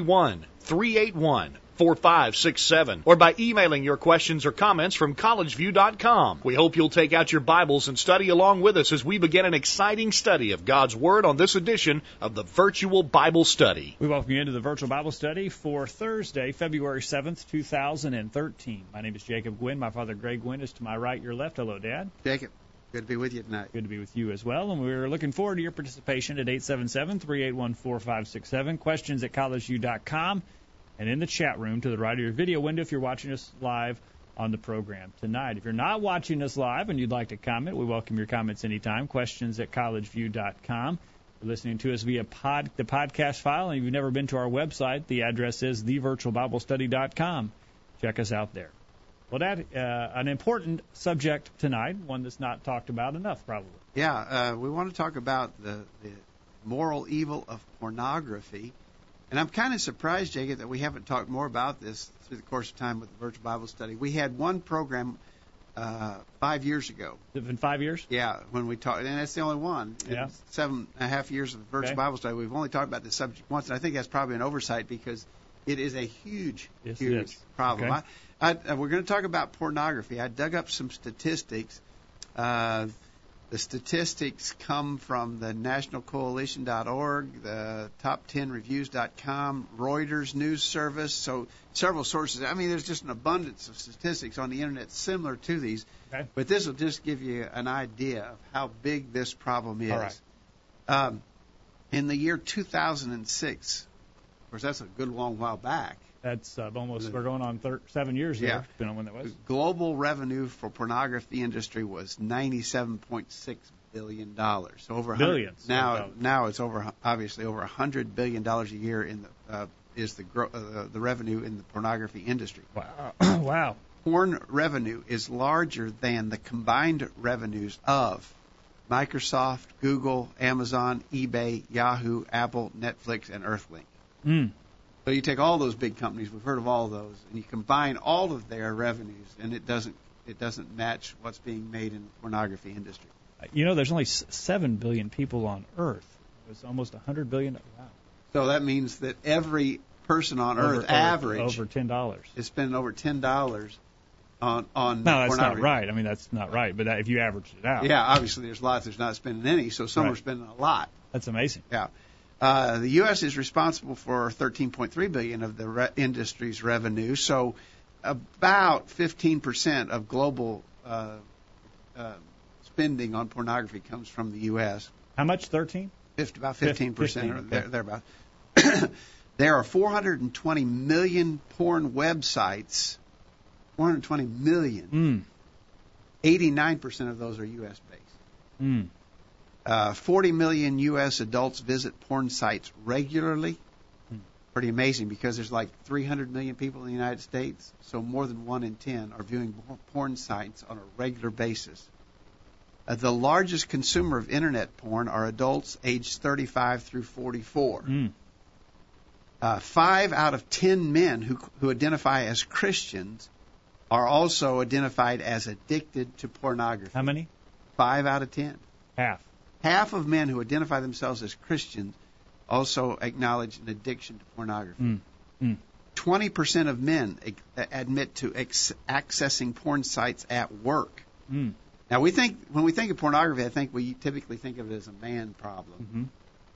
931 381 4567 or by emailing your questions or comments from collegeview.com. We hope you'll take out your Bibles and study along with us as we begin an exciting study of God's Word on this edition of the Virtual Bible Study. We welcome you into the Virtual Bible Study for Thursday, February 7th, 2013. My name is Jacob Gwin. My father, Greg Gwin, is to my right, your left. Hello, Dad. Jacob. Good to be with you tonight. Good to be with you as well. And we're looking forward to your participation at 877 381 4567. Questions at collegeview.com and in the chat room to the right of your video window if you're watching us live on the program tonight. If you're not watching us live and you'd like to comment, we welcome your comments anytime. Questions at collegeview.com. You're listening to us via pod, the podcast file, and if you've never been to our website, the address is thevirtualbiblestudy.com. Check us out there. Well, that uh, an important subject tonight, one that's not talked about enough, probably. Yeah, uh, we want to talk about the, the moral evil of pornography, and I'm kind of surprised, Jacob, that we haven't talked more about this through the course of time with the Virtual Bible Study. We had one program uh, five years ago. It's been five years? Yeah, when we talked, and that's the only one. Yeah. Seven and a half years of Virtual Okay. Bible Study, we've only talked about this subject once, and I think that's probably an oversight because it is a huge, Yes, huge problem. Okay. I, I, uh, we're going to talk about pornography. I dug up some statistics. Uh, the statistics come from the nationalcoalition.org, the top10reviews.com, Reuters news service, so several sources. I mean, there's just an abundance of statistics on the internet similar to these. Okay. But this will just give you an idea of how big this problem is. All right. Um, in the year 2006, of course, that's a good long while back. That's uh, almost, we're going on thir- seven years Yeah. there, depending on when that was. Global revenue for pornography industry was 97.6 billion dollars. So over hundred- Billions. now. Now it's over obviously over 100 billion dollars a year in the uh, is the gro- uh, the revenue in the pornography industry. Wow. wow. Porn revenue is larger than the combined revenues of Microsoft, Google, Amazon, eBay, Yahoo, Apple, Netflix, and Earthlink. Mm. So you take all those big companies, we've heard of all those, and you combine all of their revenues, and it doesn't it doesn't match what's being made in the pornography industry. You know, there's only seven billion people on Earth. It's almost a hundred billion. Wow. So that means that every person on Over- earth, over- average, over ten dollars. is spending over ten dollars on on No, that's not right. I mean, that's not right. But that, if you average it out, Yeah, obviously there's lots that's not spending any, so some Right. are spending a lot. that's amazing. Uh, the U.S. is responsible for 13.3 billion of the re- industry's revenue. So, about 15% of global uh, uh, spending on pornography comes from the U.S. How much? Thirteen. 50, about 15% 15, or okay. there, thereabout. there are 420 million porn websites. 420 million. Mm. 89% of those are U.S. based. Mm. Uh, 40 million U.S. adults visit porn sites regularly. Hmm. Pretty amazing because there's like 300 million people in the United States, so more than one in 10 are viewing porn sites on a regular basis. Uh, the largest consumer of internet porn are adults aged 35 through 44. Mm. Uh, five out of 10 men who, who identify as Christians are also identified as addicted to pornography. How many? Five out of 10 Half. Half of men who identify themselves as Christians also acknowledge an addiction to pornography. Mm. Mm. 20% of men admit to ex- accessing porn sites at work. Mm. Now, we think when we think of pornography, I think we typically think of it as a man problem. hmm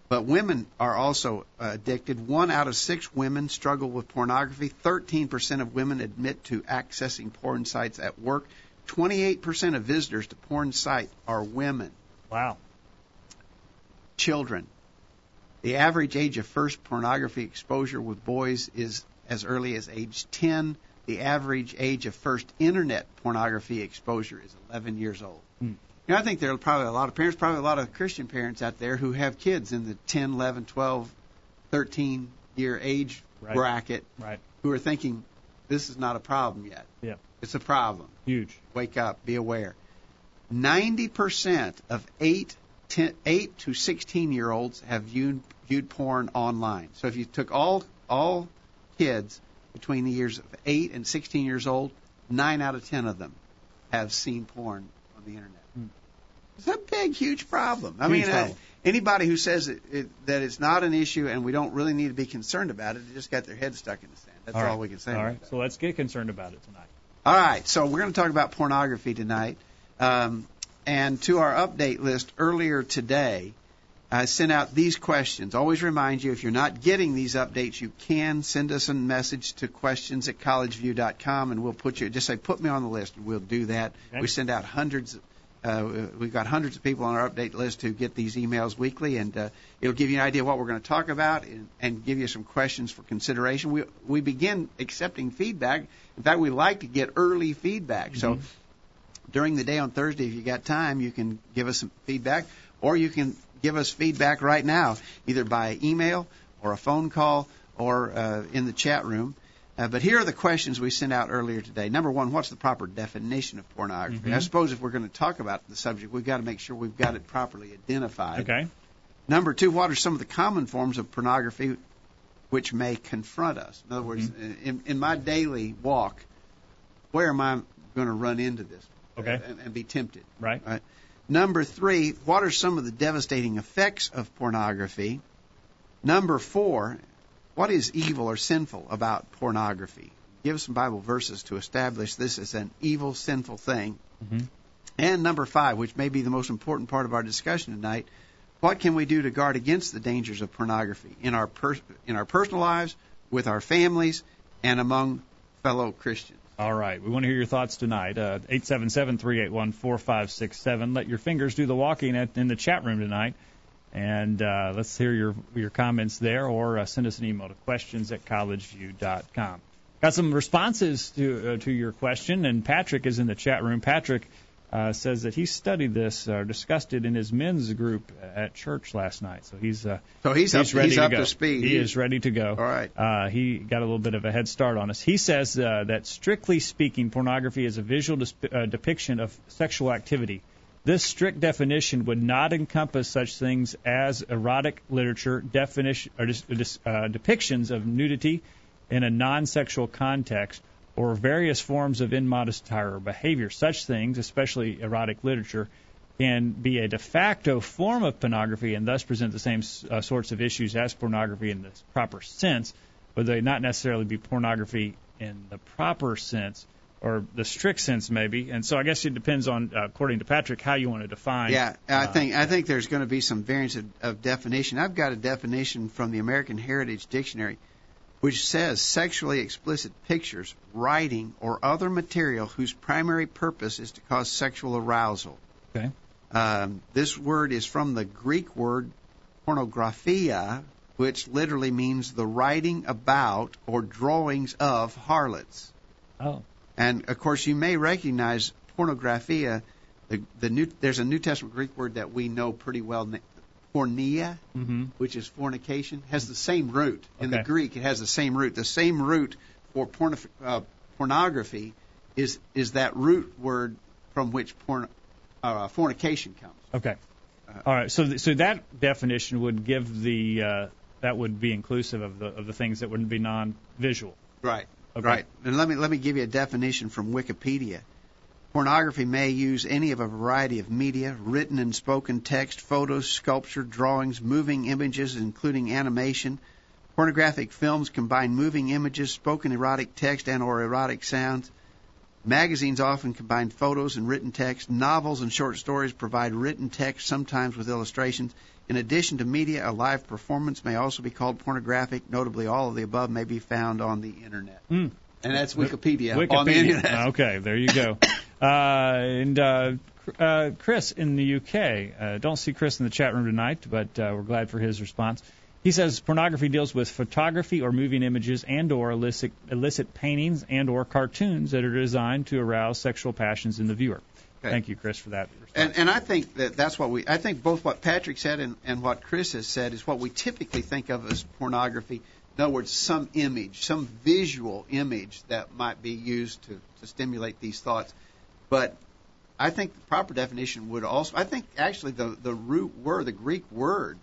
But women are also uh, addicted. One out of six women struggle with pornography. 13% of women admit to accessing porn sites at work. 28% of visitors to porn sites are women. Wow. Children. The average age of first pornography exposure with boys is as early as age 10. The average age of first internet pornography exposure is 11 years old. Hmm. You know, I think there are probably a lot of parents, probably a lot of Christian parents out there who have kids in the 10, 11, 12, 13 year age Right. bracket Right. who are thinking this is not a problem yet. Yeah. It's a problem. Huge. Wake up. Be aware. 90% of 8, 10, 8 to 16 year olds have viewed, viewed porn online. So if you took all all kids between the years of 8 and 16 years old, 9 out of 10 of them have seen porn on the internet. It's a big, huge problem. I Hmm. Huge mean, uh, problem. anybody who says it, it, that it's not an issue and we don't really need to be concerned about it, they just got their head stuck in the sand. That's all, right. we can say. All right, that. So let's get concerned about it tonight. All right, so we're going to talk about pornography tonight. Um, and to our update list earlier today, I sent out these questions. Always remind you if you're not getting these updates, you can send us a message to questions at collegeview.com and we'll put you, just say, put me on the list, and we'll do that. Okay. We send out hundreds. Uh, we've got hundreds of people on our update list who get these emails weekly, and uh, it'll give you an idea of what we're going to talk about and, and give you some questions for consideration. We we begin accepting feedback. In fact, we like to get early feedback. So during the day on Thursday, if you got time, you can give us some feedback, or you can give us feedback right now, either by email or a phone call or uh, in the chat room. Uh, but here are the questions we sent out earlier today. Number one, what's the proper definition of pornography? I suppose if we're going to talk about the subject, we've got to make sure we've got it properly identified. Okay. Number two, what are some of the common forms of pornography which may confront us? In other words, in, in my daily walk, where am I going to run into this Okay. and, and be tempted? Right. Right. Number three, what are some of the devastating effects of pornography? Number four, what is evil or sinful about pornography? Give us some Bible verses to establish this as an evil, sinful thing. Mhm. And number five, which may be the most important part of our discussion tonight, what can we do to guard against the dangers of pornography in our per- in our personal lives, with our families, and among fellow Christians? All right. We want to hear your thoughts tonight. Uh, 877-381-4567. Let your fingers do the walking at, in the chat room tonight. And uh, let's hear your your comments there, or uh, send us an email to questions at collegeview.com. Got some responses to uh, to your question, and Patrick is in the chat room. Patrick uh, says that he studied this or discussed it in his men's group at church last night. So he's uh, So he's, he's up, ready he's to up go. to speed. He is ready to go. All right. Uh, he got a little bit of a head start on us. He says uh, that strictly speaking, pornography is a visual dis- uh, depiction of sexual activity. This strict definition would not encompass such things as erotic literature, definition or dis- uh, depictions of nudity in a non-sexual context, or various forms of immodest attire or behavior. Such things, especially erotic literature, can be a de facto form of pornography and thus present the same uh, sorts of issues as pornography in the proper sense, but they not necessarily be pornography in the proper sense or the strict sense maybe. And so I guess it depends on, uh, according to Patrick, how you want to define. Yeah, I uh, think I think there's going to be some variance of, of definition. I've got a definition from the American Heritage Dictionary, which says sexually explicit pictures, writing, or other material whose primary purpose is to cause sexual arousal. Okay. Um, this word is from the Greek word pornographia, which literally means the writing about or drawings of harlots. Oh. And of course, you may recognize pornographia. The, the new, there's a New Testament Greek word that we know pretty well, porneia, Mm-hmm. which is fornication, has the same root. In the Greek, it has the same root. The same root for porno, uh, pornography is is that root word from which porn, uh, fornication comes. Okay. Uh, All right. So, th- so that definition would give the uh, that would be inclusive of the of the things that wouldn't be non-visual. Right. Okay. Right. And let me let me give you a definition from Wikipedia. Pornography may use any of a variety of media, written and spoken text, photos, sculpture, drawings, moving images, including animation. Pornographic films combine moving images, spoken erotic text, and or erotic sounds. Magazines often combine photos and written text. Novels and short stories provide written text, sometimes with illustrations. In addition to media, a live performance may also be called pornographic. Notably, all of the above may be found on the internet. Mm. And that's Wikipedia, Wikipedia. on the internet. Okay, there you go. uh, and uh, uh, Chris in the UK. Uh, don't see Chris in the chat room tonight, but uh, we're glad for his response. He says pornography deals with photography or moving images and/or illicit, illicit paintings and/or cartoons that are designed to arouse sexual passions in the viewer. Okay. Thank you, Chris, for that. Response. And, and I think that that's what we. I think both what Patrick said and, and what Chris has said is what we typically think of as pornography. In other words, some image, some visual image that might be used to, to stimulate these thoughts. But I think the proper definition would also, I think actually the, the root word, the Greek word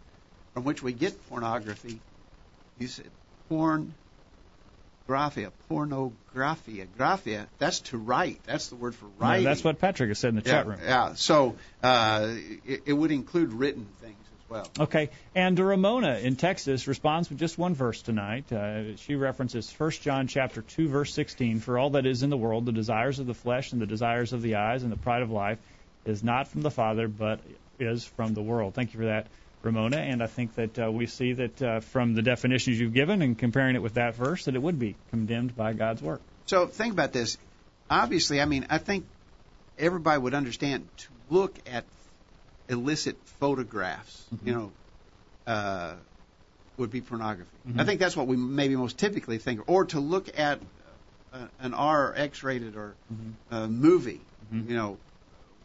from which we get pornography, you said porn, graphia, pornographia, graphia. That's to write. That's the word for writing. No, that's what Patrick has said in the yeah, chat room. Yeah. So uh, it, it would include written things well. Okay. And Ramona in Texas responds with just one verse tonight. Uh, she references 1 John chapter 2 verse 16. For all that is in the world, the desires of the flesh and the desires of the eyes and the pride of life, is not from the Father, but is from the world. Thank you for that. Ramona, and I think that uh, we see that uh, from the definitions you've given and comparing it with that verse, that it would be condemned by God's work. So think about this. Obviously, I mean, I think everybody would understand to look at illicit photographs, Mm-hmm. you know, uh, would be pornography. Mm-hmm. I think that's what we maybe most typically think, or to look at uh, an R X-rated or Mm-hmm. uh, movie, you know,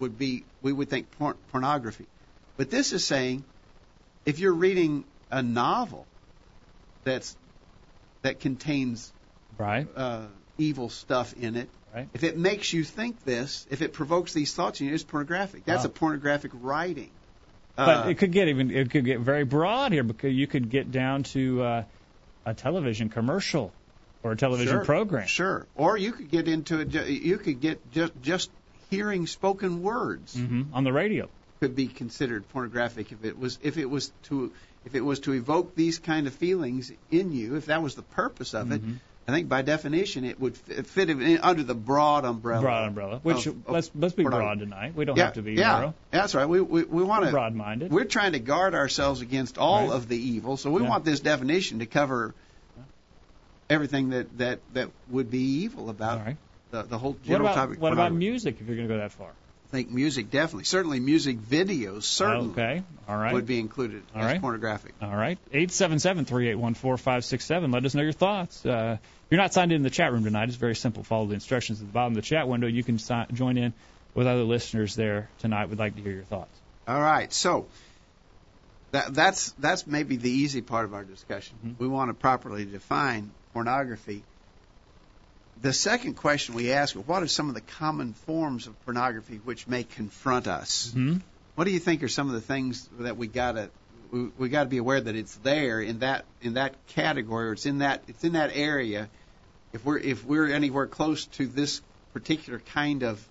would be we would think porn- pornography. But this is saying if you're reading a novel that's that contains Right? uh, evil stuff in it, Right. if it makes you think this, if it provokes these thoughts in you, it's pornographic. That's Wow. a pornographic writing. But Uh, it could get even it could get very broad here because you could get down to uh, a television commercial or a television sure, program. Sure. Or you could get into it. You could get just just hearing spoken words hmm on the radio. could be considered pornographic if it was if it was to if it was to evoke these kind of feelings in you. If that was the purpose of it, Mm-hmm. I think by definition it would fit, under the broad umbrella. Broad umbrella. Which of- let's let's be pornography. broad tonight. We don't yeah, have to be yeah, narrow. That's right. We we, we want to Broad-minded. We're trying to guard ourselves against all Right. of the evil, so we Yeah. want this definition to cover everything that that that would be evil about right. the the whole What about topic. what about music? If you're going to go that far. I think music definitely, certainly music videos certainly Okay. All right. would be included All as right. pornographic. All right. 877-381-4567. Let us know your thoughts. Uh, if you're not signed in the chat room tonight, it's very simple. Follow the instructions at the bottom of the chat window. You can si- join in with other listeners there tonight. We'd like to hear your thoughts. All right, so that that's that's maybe the easy part of our discussion. Mm-hmm. We want to properly define pornography. The second question we ask what are some of the common forms of pornography which may confront us? Hmm? What do you think are some of the things that we gotta we, we got to be aware that it's there in that in that category or it's in that it's in that area. If we're if we're anywhere close to this particular kind of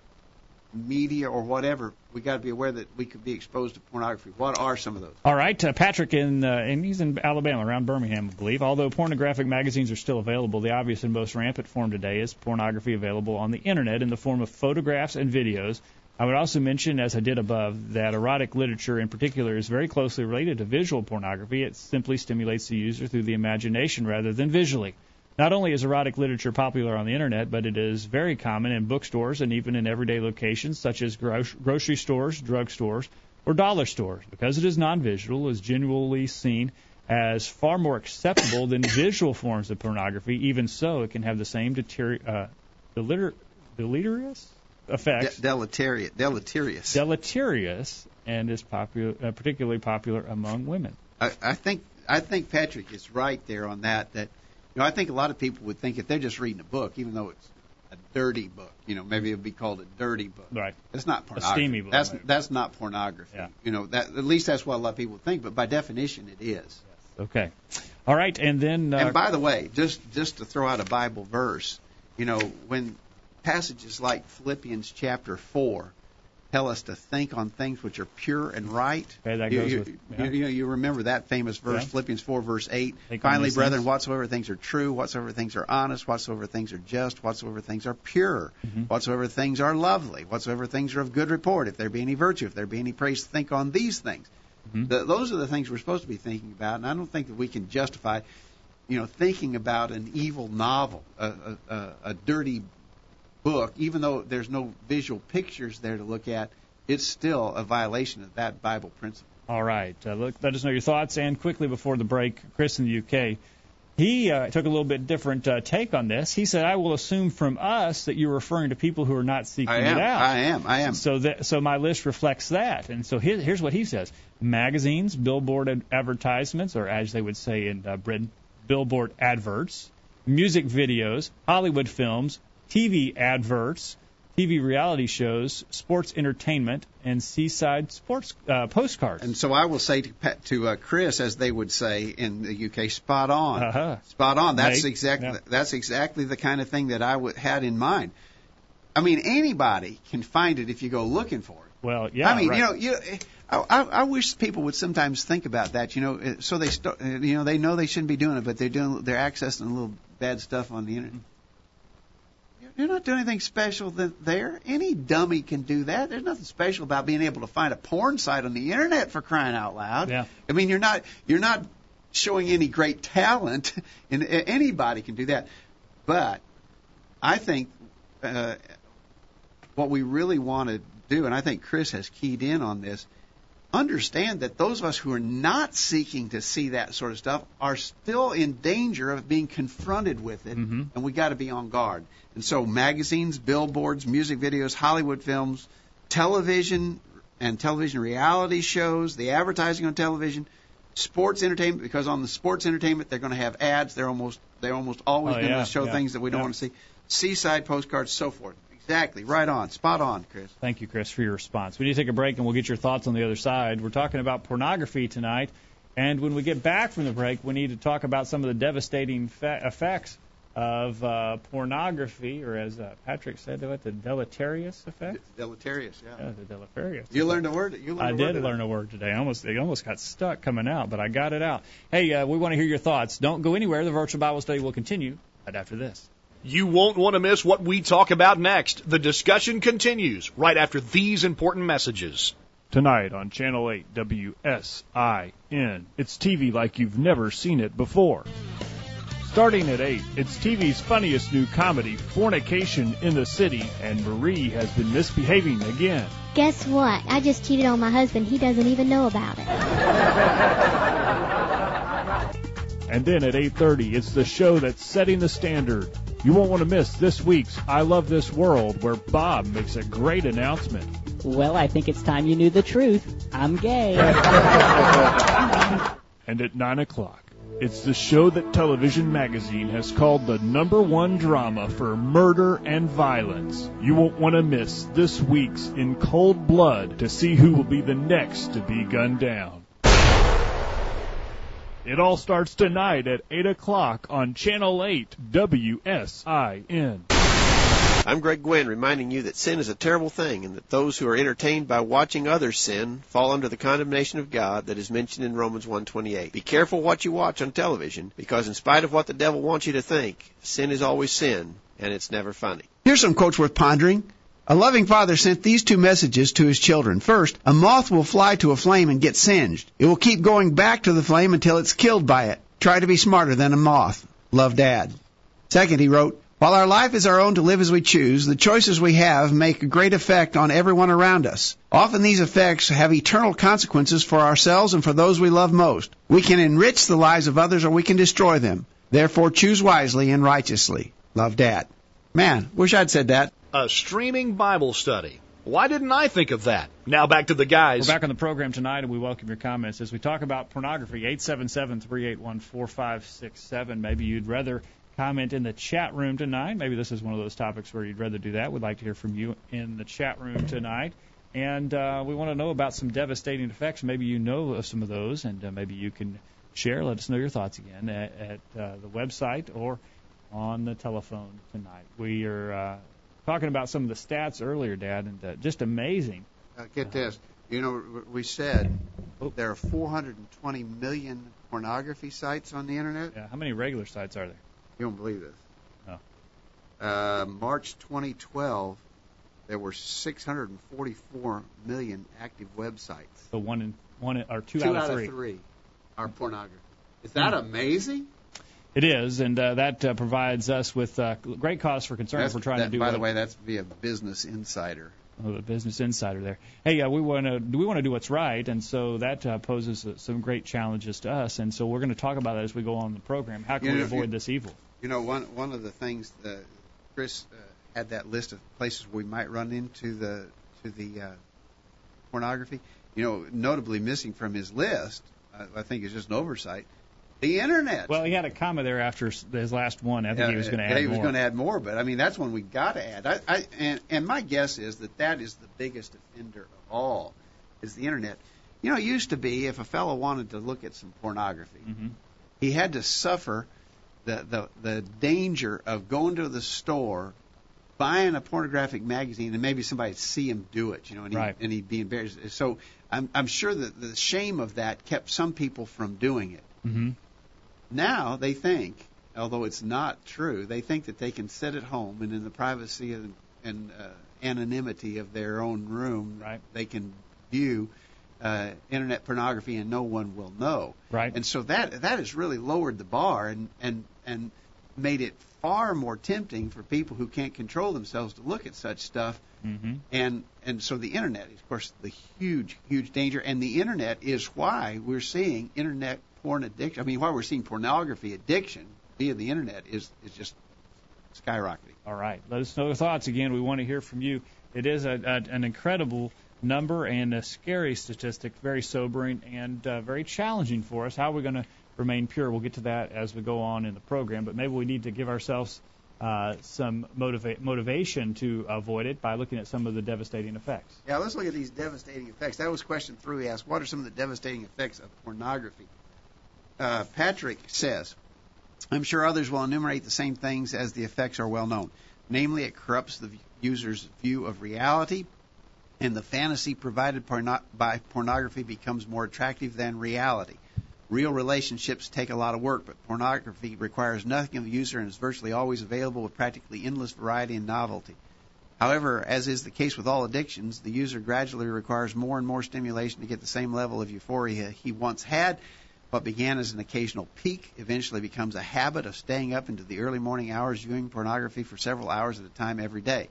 media or whatever, we got to be aware that we could be exposed to pornography. What are some of those? All right, uh, Patrick in uh, and he's in Alabama, around Birmingham, I believe. Although pornographic magazines are still available, the obvious and most rampant form today is pornography available on the internet in the form of photographs and videos. I would also mention, as I did above, that erotic literature in particular is very closely related to visual pornography. It simply stimulates the user through the imagination rather than visually. Not only is erotic literature popular on the internet, but it is very common in bookstores and even in everyday locations such as gro- grocery stores, drug stores, or dollar stores. Because it is non-visual, is generally seen as far more acceptable than visual forms of pornography. Even so, it can have the same deter- uh, deliter- deleterious effects, De- deleterious. Deleterious. deleterious, and is popular, uh, particularly popular among women. I, I think I think Patrick is right there on that. That you know, I think a lot of people would think if they're just reading a book, even though it's a dirty book, you know, maybe it would be called a dirty book. Right. It's not pornography. A steamy book, That's maybe. that's not pornography. Yeah. You know, that at least that's what a lot of people think. But by definition, it is. Okay. All right, and then uh, And by the way, just just to throw out a Bible verse, you know, when passages like Philippians chapter four tell us to think on things which are pure and right. Okay, that you, goes you, with- yeah. you know, you remember that famous verse, Yeah. Philippians four verse eight. Think Finally, brethren, things. whatsoever things are true, whatsoever things are honest, whatsoever things are just, whatsoever things are pure, Mm-hmm. whatsoever things are lovely, whatsoever things are of good report, if there be any virtue, if there be any praise, think on these things. Mm-hmm. The, those are the things we're supposed to be thinking about, and I don't think that we can justify, you know, thinking about an evil novel, a, a, a, a dirty book, even though there's no visual pictures there to look at, it's still a violation of that Bible principle. All right. Uh, look, let us know your thoughts. And quickly before the break, Chris in the UK, he uh, took a little bit different uh, take on this. He said, "I will assume from us that you're referring to people who are not seeking am, it out." I am, I am. So that so my list reflects that. And so here, here's what he says: magazines, billboard ad- advertisements, or as they would say in uh, Britain, billboard adverts, music videos, Hollywood films, TV adverts, TV reality shows, sports entertainment, and seaside sports uh, postcards. And so I will say to to uh, Chris, as they would say in the UK, spot on, Uh-huh. spot on. That's Mate, exactly yeah. that's exactly the kind of thing that I w- had in mind. I mean, anybody can find it if you go looking for it. well, yeah, I mean, right. you know, you. I, I I wish people would sometimes think about that. You know, uh, so they start. uh, You know, they know they shouldn't be doing it, but they're doing. They're accessing a little bad stuff on the internet. You're not doing anything special th- there. Any dummy can do that. There's nothing special about being able to find a porn site on the internet for crying out loud. Yeah. I mean, you're not you're not showing any great talent, and anybody can do that. But I think uh, what we really want to do, and I think Chris has keyed in on this, understand that those of us who are not seeking to see that sort of stuff are still in danger of being confronted with it, Mhm. and we got to be on guard. And so, magazines, billboards, music videos, Hollywood films, television, and television reality shows, the advertising on television, sports entertainment. Because on the sports entertainment, they're going to have ads. They're almost they're almost always Oh, going yeah, to show yeah, things that we don't yeah. want to see. Seaside postcards, so forth. Exactly, right on, spot on, Chris. Thank you, Chris, for your response. We need to take a break, and we'll get your thoughts on the other side. We're talking about pornography tonight, and when we get back from the break, we need to talk about some of the devastating fa- effects of uh, pornography, or as uh, Patrick said, what the deleterious effects? Deleterious, yeah. Yeah, the deleterious. You learned a word. You learned I a word I did today. learn a word today. I almost it almost got stuck coming out, but I got it out. Hey, uh, we want to hear your thoughts. Don't go anywhere. The virtual Bible study will continue right after this. You won't want to miss what we talk about next. The discussion continues right after these important messages. Tonight on Channel 8 WSIN. It's TV like you've never seen it before. Starting at 8, it's TV's funniest new comedy, Fornication in the City, and Marie has been misbehaving again. Guess what? I just cheated on my husband. He doesn't even know about it. And then at 8:30, it's the show that's setting the standard. You won't want to miss this week's I Love This World where Bob makes a great announcement. Well, I think it's time you knew the truth. I'm gay. And at 9 o'clock, it's the show that Television Magazine has called the number one drama for murder and violence. You won't want to miss this week's In Cold Blood to see who will be the next to be gunned down. It all starts tonight at 8 o'clock on Channel 8 WSIN. I'm Greg Gwin reminding you that sin is a terrible thing and that those who are entertained by watching others sin fall under the condemnation of God that is mentioned in Romans 1:28. Be careful what you watch on television because in spite of what the devil wants you to think, sin is always sin and it's never funny. Here's some quotes worth pondering. A loving father sent these two messages to his children. First, a moth will fly to a flame and get singed. It will keep going back to the flame until it's killed by it. Try to be smarter than a moth. Love, Dad. Second, he wrote, While our life is our own to live as we choose, the choices we have make a great effect on everyone around us. Often these effects have eternal consequences for ourselves and for those we love most. We can enrich the lives of others or we can destroy them. Therefore, choose wisely and righteously. Love, Dad. Man, wish I'd said that. A streaming Bible study. Why didn't I think of that? Now back to the guys. We're back on the program tonight, and we welcome your comments as we talk about pornography. 877-381-4567. Maybe you'd rather comment in the chat room tonight. Maybe this is one of those topics where you'd rather do that. We'd like to hear from you in the chat room tonight. And uh, we want to know about some devastating effects. Maybe you know of some of those, and uh, maybe you can share. Let us know your thoughts again at, at uh, the website or on the telephone tonight. We are uh, talking about some of the stats earlier, Dad, and uh, just amazing. Uh, get this. You know, we said there are 420 million pornography sites on the internet. Yeah, how many regular sites are there? You don't believe this. No. Uh, March 2012, there were 644 million active websites. So one in one in, or two, Two out, of three. are pornography. Is that amazing? It is, and uh, that uh, provides us with uh, great cause for concern if we're trying that- to do. by the way, that's via Business Insider. Oh, the Business Insider there. Hey, uh, we want to we want to do what's right, and so that uh, poses uh, some great challenges to us, and so we're going to talk about that as we go on the program. How can You we know, avoid you- this evil? You know, one one of the things that Chris uh, had that list of places we might run into the to the uh, pornography. You know, notably missing from his list, I, I think is just an oversight, The internet. Well, he had a comma there after his last one. I think he was going to yeah, add he was more. going to add more, but I mean that's one we got to add. I, I and and my guess is that that is the biggest offender of all, is the internet. You know, it used to be if a fellow wanted to look at some pornography, Mhm. he had to suffer the the the danger of going to the store, buying a pornographic magazine, and maybe somebody'd see him do it. You know, and, he, Right. and he'd be embarrassed. So I'm I'm sure that the shame of that kept some people from doing it. hmm Now they think, although it's not true, they think that they can sit at home and in the privacy and, and uh, anonymity of their own room, Right. they can view uh, internet pornography and no one will know. Right. And so that that has really lowered the bar and and and made it far more tempting for people who can't control themselves to look at such stuff hmm and and so the internet is of course the huge huge danger and the internet is why we're seeing internet porn addiction i mean why we're seeing pornography addiction via the internet is is just skyrocketing All right. Let us know your thoughts. Again, we want to hear from you. It is a, a, an incredible number and a scary statistic, very sobering and uh, very challenging for us. How are we going to remain pure? We'll get to that as we go on in the program, but maybe we need to give ourselves uh, some motiva- motivation to avoid it by looking at some of the devastating effects. yeah let's look at these devastating effects that was question three he asked what are some of the devastating effects of pornography uh, patrick says i'm sure others will enumerate the same things as the effects are well known namely it corrupts the user's view of reality and the fantasy provided porno- by pornography becomes more attractive than reality. Real relationships take a lot of work, but pornography requires nothing of the user and is virtually always available with practically endless variety and novelty. However, as is the case with all addictions, the user gradually requires more and more stimulation to get the same level of euphoria he once had. What began as an occasional peek eventually becomes a habit of staying up into the early morning hours viewing pornography for several hours at a time every day.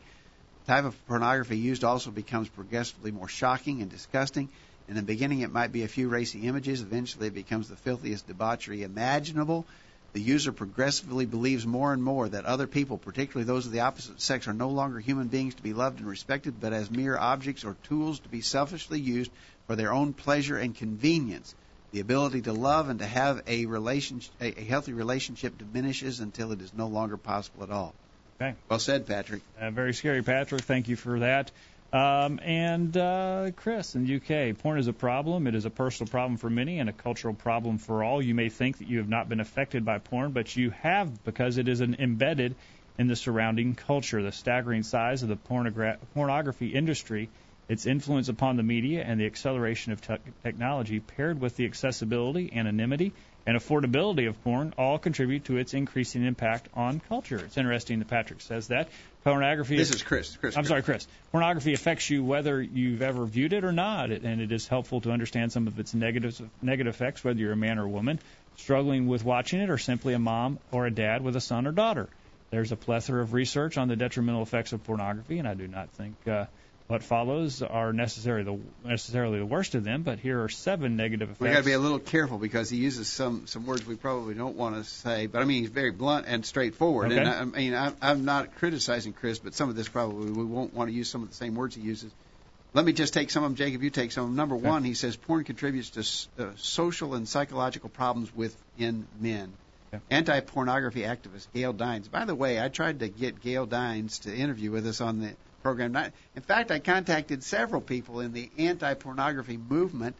The type of pornography used also becomes progressively more shocking and disgusting. In the beginning, it might be a few racy images. Eventually, it becomes the filthiest debauchery imaginable. The user progressively believes more and more that other people, particularly those of the opposite sex, are no longer human beings to be loved and respected, but as mere objects or tools to be selfishly used for their own pleasure and convenience. The ability to love and to have a relationship, a healthy relationship diminishes until it is no longer possible at all. Okay. Well said, Patrick. Uh, very scary, Patrick. Thank you for that. Um, and uh, Chris in the UK, porn is a problem. It is a personal problem for many and a cultural problem for all. You may think that you have not been affected by porn, but you have because it is an embedded in the surrounding culture. The staggering size of the pornogra- pornography industry, its influence upon the media, and the acceleration of te- technology, paired with the accessibility, anonymity, and affordability of porn, all contribute to its increasing impact on culture. It's interesting that Patrick says that pornography. This is Chris. Chris. I'm sorry, Chris. Pornography affects you whether you've ever viewed it or not, and it is helpful to understand some of its negative negative effects, whether you're a man or a woman struggling with watching it, or simply a mom or a dad with a son or daughter. There's a plethora of research on the detrimental effects of pornography, and I do not think uh, what follows are necessarily the necessarily the worst of them. But here are seven negative effects. We got to be a little careful because he uses some some words we probably don't want to say. But I mean, he's very blunt and straightforward. Okay. And I, I mean, I, I'm not criticizing Chris, but some of this probably we won't want to use some of the same words he uses. Let me just take some of them, Jacob. You take some of them. Number Okay. one, he says porn contributes to uh, social and psychological problems within men. Okay. Anti-pornography activist Gail Dines. By the way, I tried to get Gail Dines to interview with us on the program. In fact, I contacted several people in the anti-pornography movement,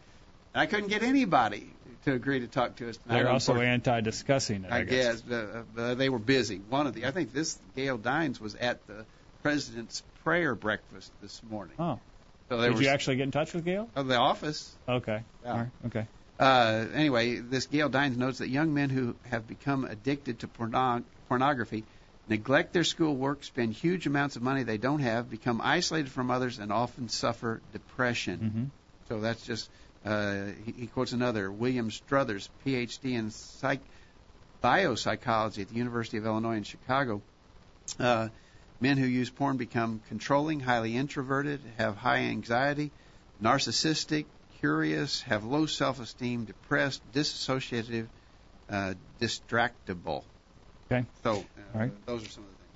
and I couldn't get anybody to agree to talk to us tonight. They're also anti-discussing it. I, I guess uh, uh, they were busy. One of the, I think this Gail Dines was at the president's prayer breakfast this morning. Oh, So did you actually get in touch with Gail? of the office. Okay. Yeah. Right. Okay. Uh, anyway, this Gail Dines notes that young men who have become addicted to pornog- pornography neglect their schoolwork, spend huge amounts of money they don't have, become isolated from others, and often suffer depression. hmm So that's just, uh, he, he quotes another, William Struthers, PhD in psych, biopsychology at the University of Illinois in Chicago. Uh, men who use porn become controlling, highly introverted, have high anxiety, narcissistic, curious, have low self-esteem, depressed, disassociative, uh, distractible. Okay. So uh, All right. those are some of the things.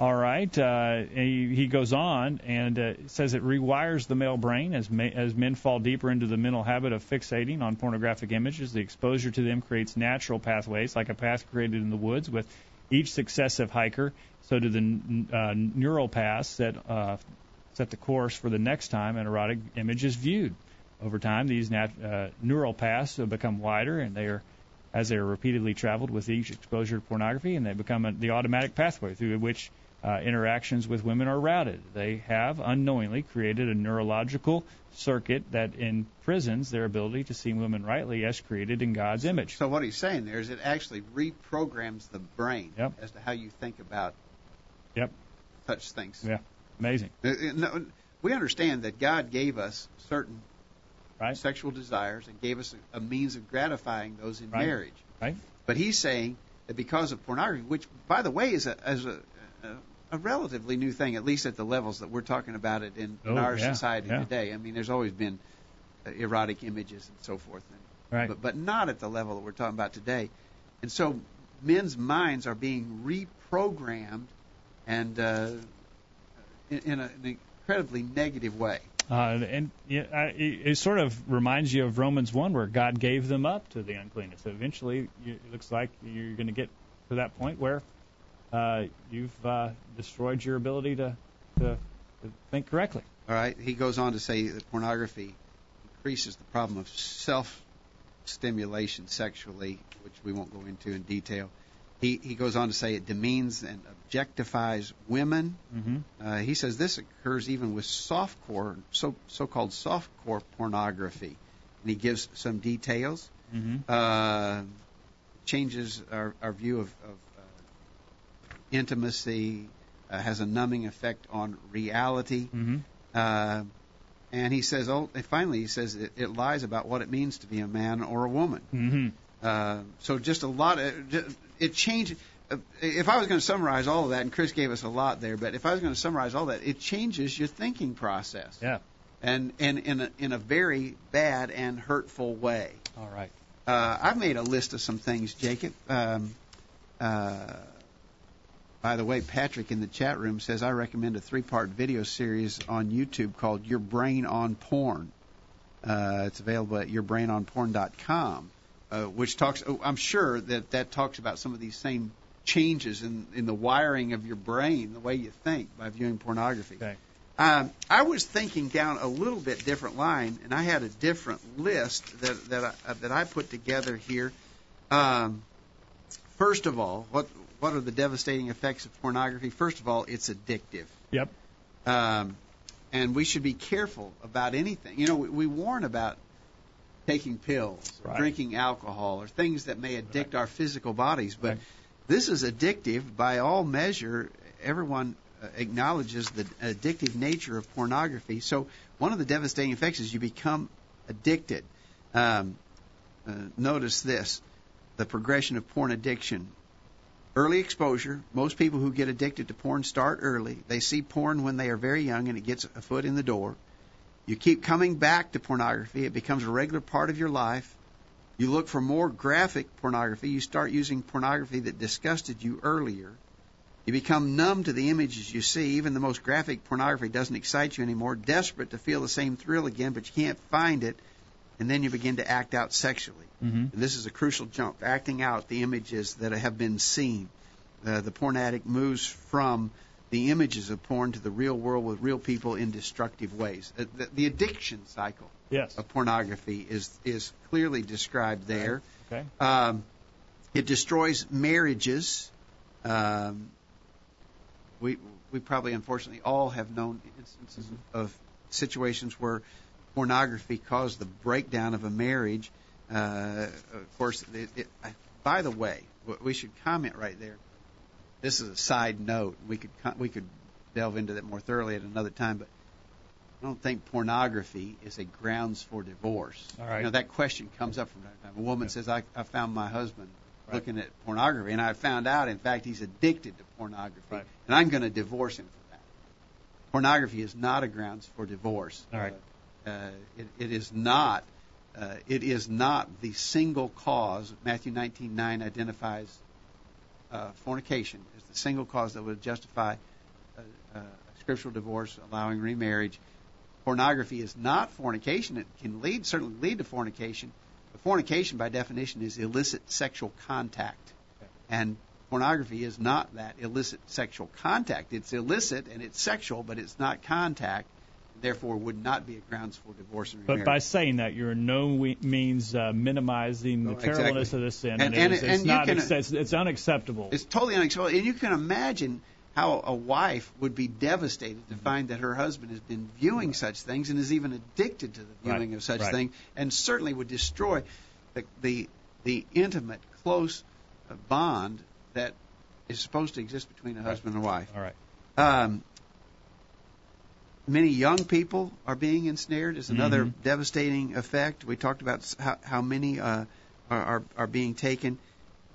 All right. Uh, he, he goes on and uh, says it rewires the male brain as ma- as men fall deeper into the mental habit of fixating on pornographic images. The exposure to them creates natural pathways, like a path created in the woods with each successive hiker. So do the uh, neural paths that uh, set the course for the next time an erotic image is viewed. Over time, these nat- uh, neural paths become wider, and they are as they are repeatedly traveled with each exposure to pornography, and they become a, the automatic pathway through which uh, interactions with women are routed. They have unknowingly created a neurological circuit that imprisons their ability to see women rightly as created in God's image. So what he's saying there is it actually reprograms the brain Yep. as to how you think about Yep. such things. Yeah. Amazing. Uh, uh, we understand that God gave us certain Right. sexual desires and gave us a, a means of gratifying those in Right. marriage. Right. But he's saying that because of pornography, which, by the way, is a, is a, a, a relatively new thing, at least at the levels that we're talking about it in, in Oh, our yeah, society yeah. today. I mean, there's always been uh, erotic images and so forth, and, Right. but, but not at the level that we're talking about today. And so men's minds are being reprogrammed and uh, in, in a, an incredibly negative way. Uh, and it, it sort of reminds you of Romans 1, where God gave them up to the uncleanness. So eventually, it looks like you're going to get to that point where uh, you've uh, destroyed your ability to, to, to think correctly. All right. He goes on to say that pornography increases the problem of self stimulation sexually, which we won't go into in detail. He, he goes on to say it demeans and objectifies women. Mm-hmm. Uh, he says this occurs even with softcore, so so-called softcore pornography, and he gives some details. Mm-hmm. Uh, changes our, our view of, of uh, intimacy, uh, has a numbing effect on reality. Mm-hmm. Uh, and he says, oh, and finally, he says it, it lies about what it means to be a man or a woman. Uh, so just a lot of it changes. Uh, if I was going to summarize all of that, and Chris gave us a lot there, but if I was going to summarize all that, it changes your thinking process, Yeah. and and in a, in a very bad and hurtful way. All right. Uh, I've made a list of some things, Jacob. Um, uh, by the way, Patrick in the chat room says I recommend a three-part video series on YouTube called "Your Brain on Porn." Uh, it's available at yourbrainonporn.com, uh, which talks. oh, I'm sure that that talks about some of these same changes in in the wiring of your brain, the way you think by viewing pornography. Okay. Um, I was thinking down a little bit different line, and I had a different list that that I, that I put together here. Um, first of all, what what are the devastating effects of pornography? First of all, it's addictive, Yep. um, and we should be careful about anything. You know, we, we warn about taking pills, Right. drinking alcohol, or things that may addict our physical bodies, but Right. this is addictive by all measure. Everyone uh, acknowledges the addictive nature of pornography. So one of the devastating effects is you become addicted. Um, uh, notice this: the progression of porn addiction. Early exposure. Most people who get addicted to porn start early. They see porn when they are very young, and it gets a foot in the door. You keep coming back to pornography. It becomes a regular part of your life. You look for more graphic pornography. You start using pornography that disgusted you earlier. You become numb to the images you see. Even the most graphic pornography doesn't excite you anymore. Desperate to feel the same thrill again, but you can't find it. And then you begin to act out sexually. Mm-hmm. This is a crucial jump, acting out the images that have been seen. Uh, the porn addict moves from the images of porn to the real world with real people in destructive ways. The, the addiction cycle Yes. of pornography is is clearly described there. Okay. Um, it destroys marriages. Um, we we probably unfortunately all have known instances of situations where pornography caused the breakdown of a marriage. Uh, of course, it, it, by the way, we should comment right there. This is a side note. We could we could delve into that more thoroughly at another time, but I don't think pornography is a grounds for divorce. All right. You know, that question comes up from time to time. A woman Yeah. says, I, I found my husband Right. looking at pornography, and I found out, in fact, he's addicted to pornography, Right. and I'm going to divorce him for that. Pornography is not a grounds for divorce. All right. Uh, uh, it, it is not. Uh, it is not the single cause. Matthew 19:9 identifies uh, fornication is the single cause that would justify a, a scriptural divorce, allowing remarriage. Pornography is not fornication. It can lead certainly lead to fornication. But fornication, by definition, is illicit sexual contact, and pornography is not that illicit sexual contact. It's illicit and it's sexual, but it's not contact. Therefore, would not be a grounds for divorce and remarriage. But by saying that, you're in no means uh, minimizing the Oh, terribleness of this sin, And- it and- it's and you not can- it's, it's unacceptable. It's totally unacceptable. And you can imagine how a wife would be devastated to find that her husband has been viewing such things and is even addicted to the viewing of such things, and certainly would destroy the the, the intimate, close uh, bond that is supposed to exist between a husband and wife. All right. Many young people are being ensnared is another Mhm. devastating effect. We talked about how, how many uh, are, are are being taken,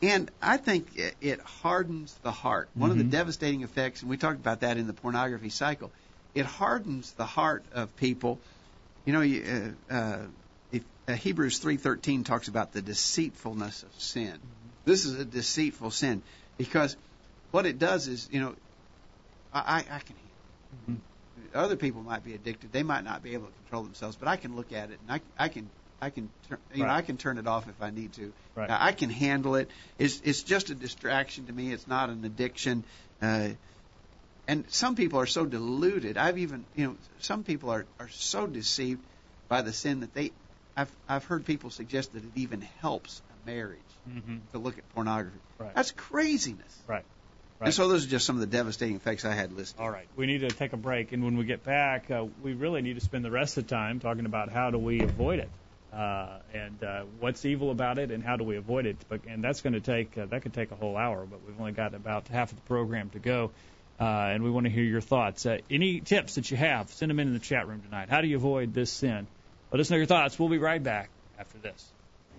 and I think it, it hardens the heart. One of the Mhm. devastating effects, and we talked about that in the pornography cycle, it hardens the heart of people. You know, you, uh, uh, if, uh, Hebrews three thirteen talks about the deceitfulness of sin. This is a deceitful sin because what it does is, you know, I, I, I can. Other people might be addicted; they might not be able to control themselves, but I can look at it and I, I can, I can, turn, you know, I can turn it off if I need to. Right. I can handle it. It's, it's just a distraction to me. It's not an addiction. Uh, and some people are so deluded. I've even, you know, some people are, are so deceived by the sin that they, I've, I've heard people suggest that it even helps a marriage Mm-hmm. to look at pornography. Right. That's craziness. Right. And so those are just some of the devastating effects I had listed. All right. We need to take a break, and when we get back, uh, we really need to spend the rest of the time talking about how do we avoid it, uh, and uh, what's evil about it, and how do we avoid it. But and that's going to take uh, that could take a whole hour, but we've only got about half of the program to go. Uh, and we want to hear your thoughts. Uh, any tips that you have, send them in in the chat room tonight. How do you avoid this sin? Let us know your thoughts. We'll be right back after this.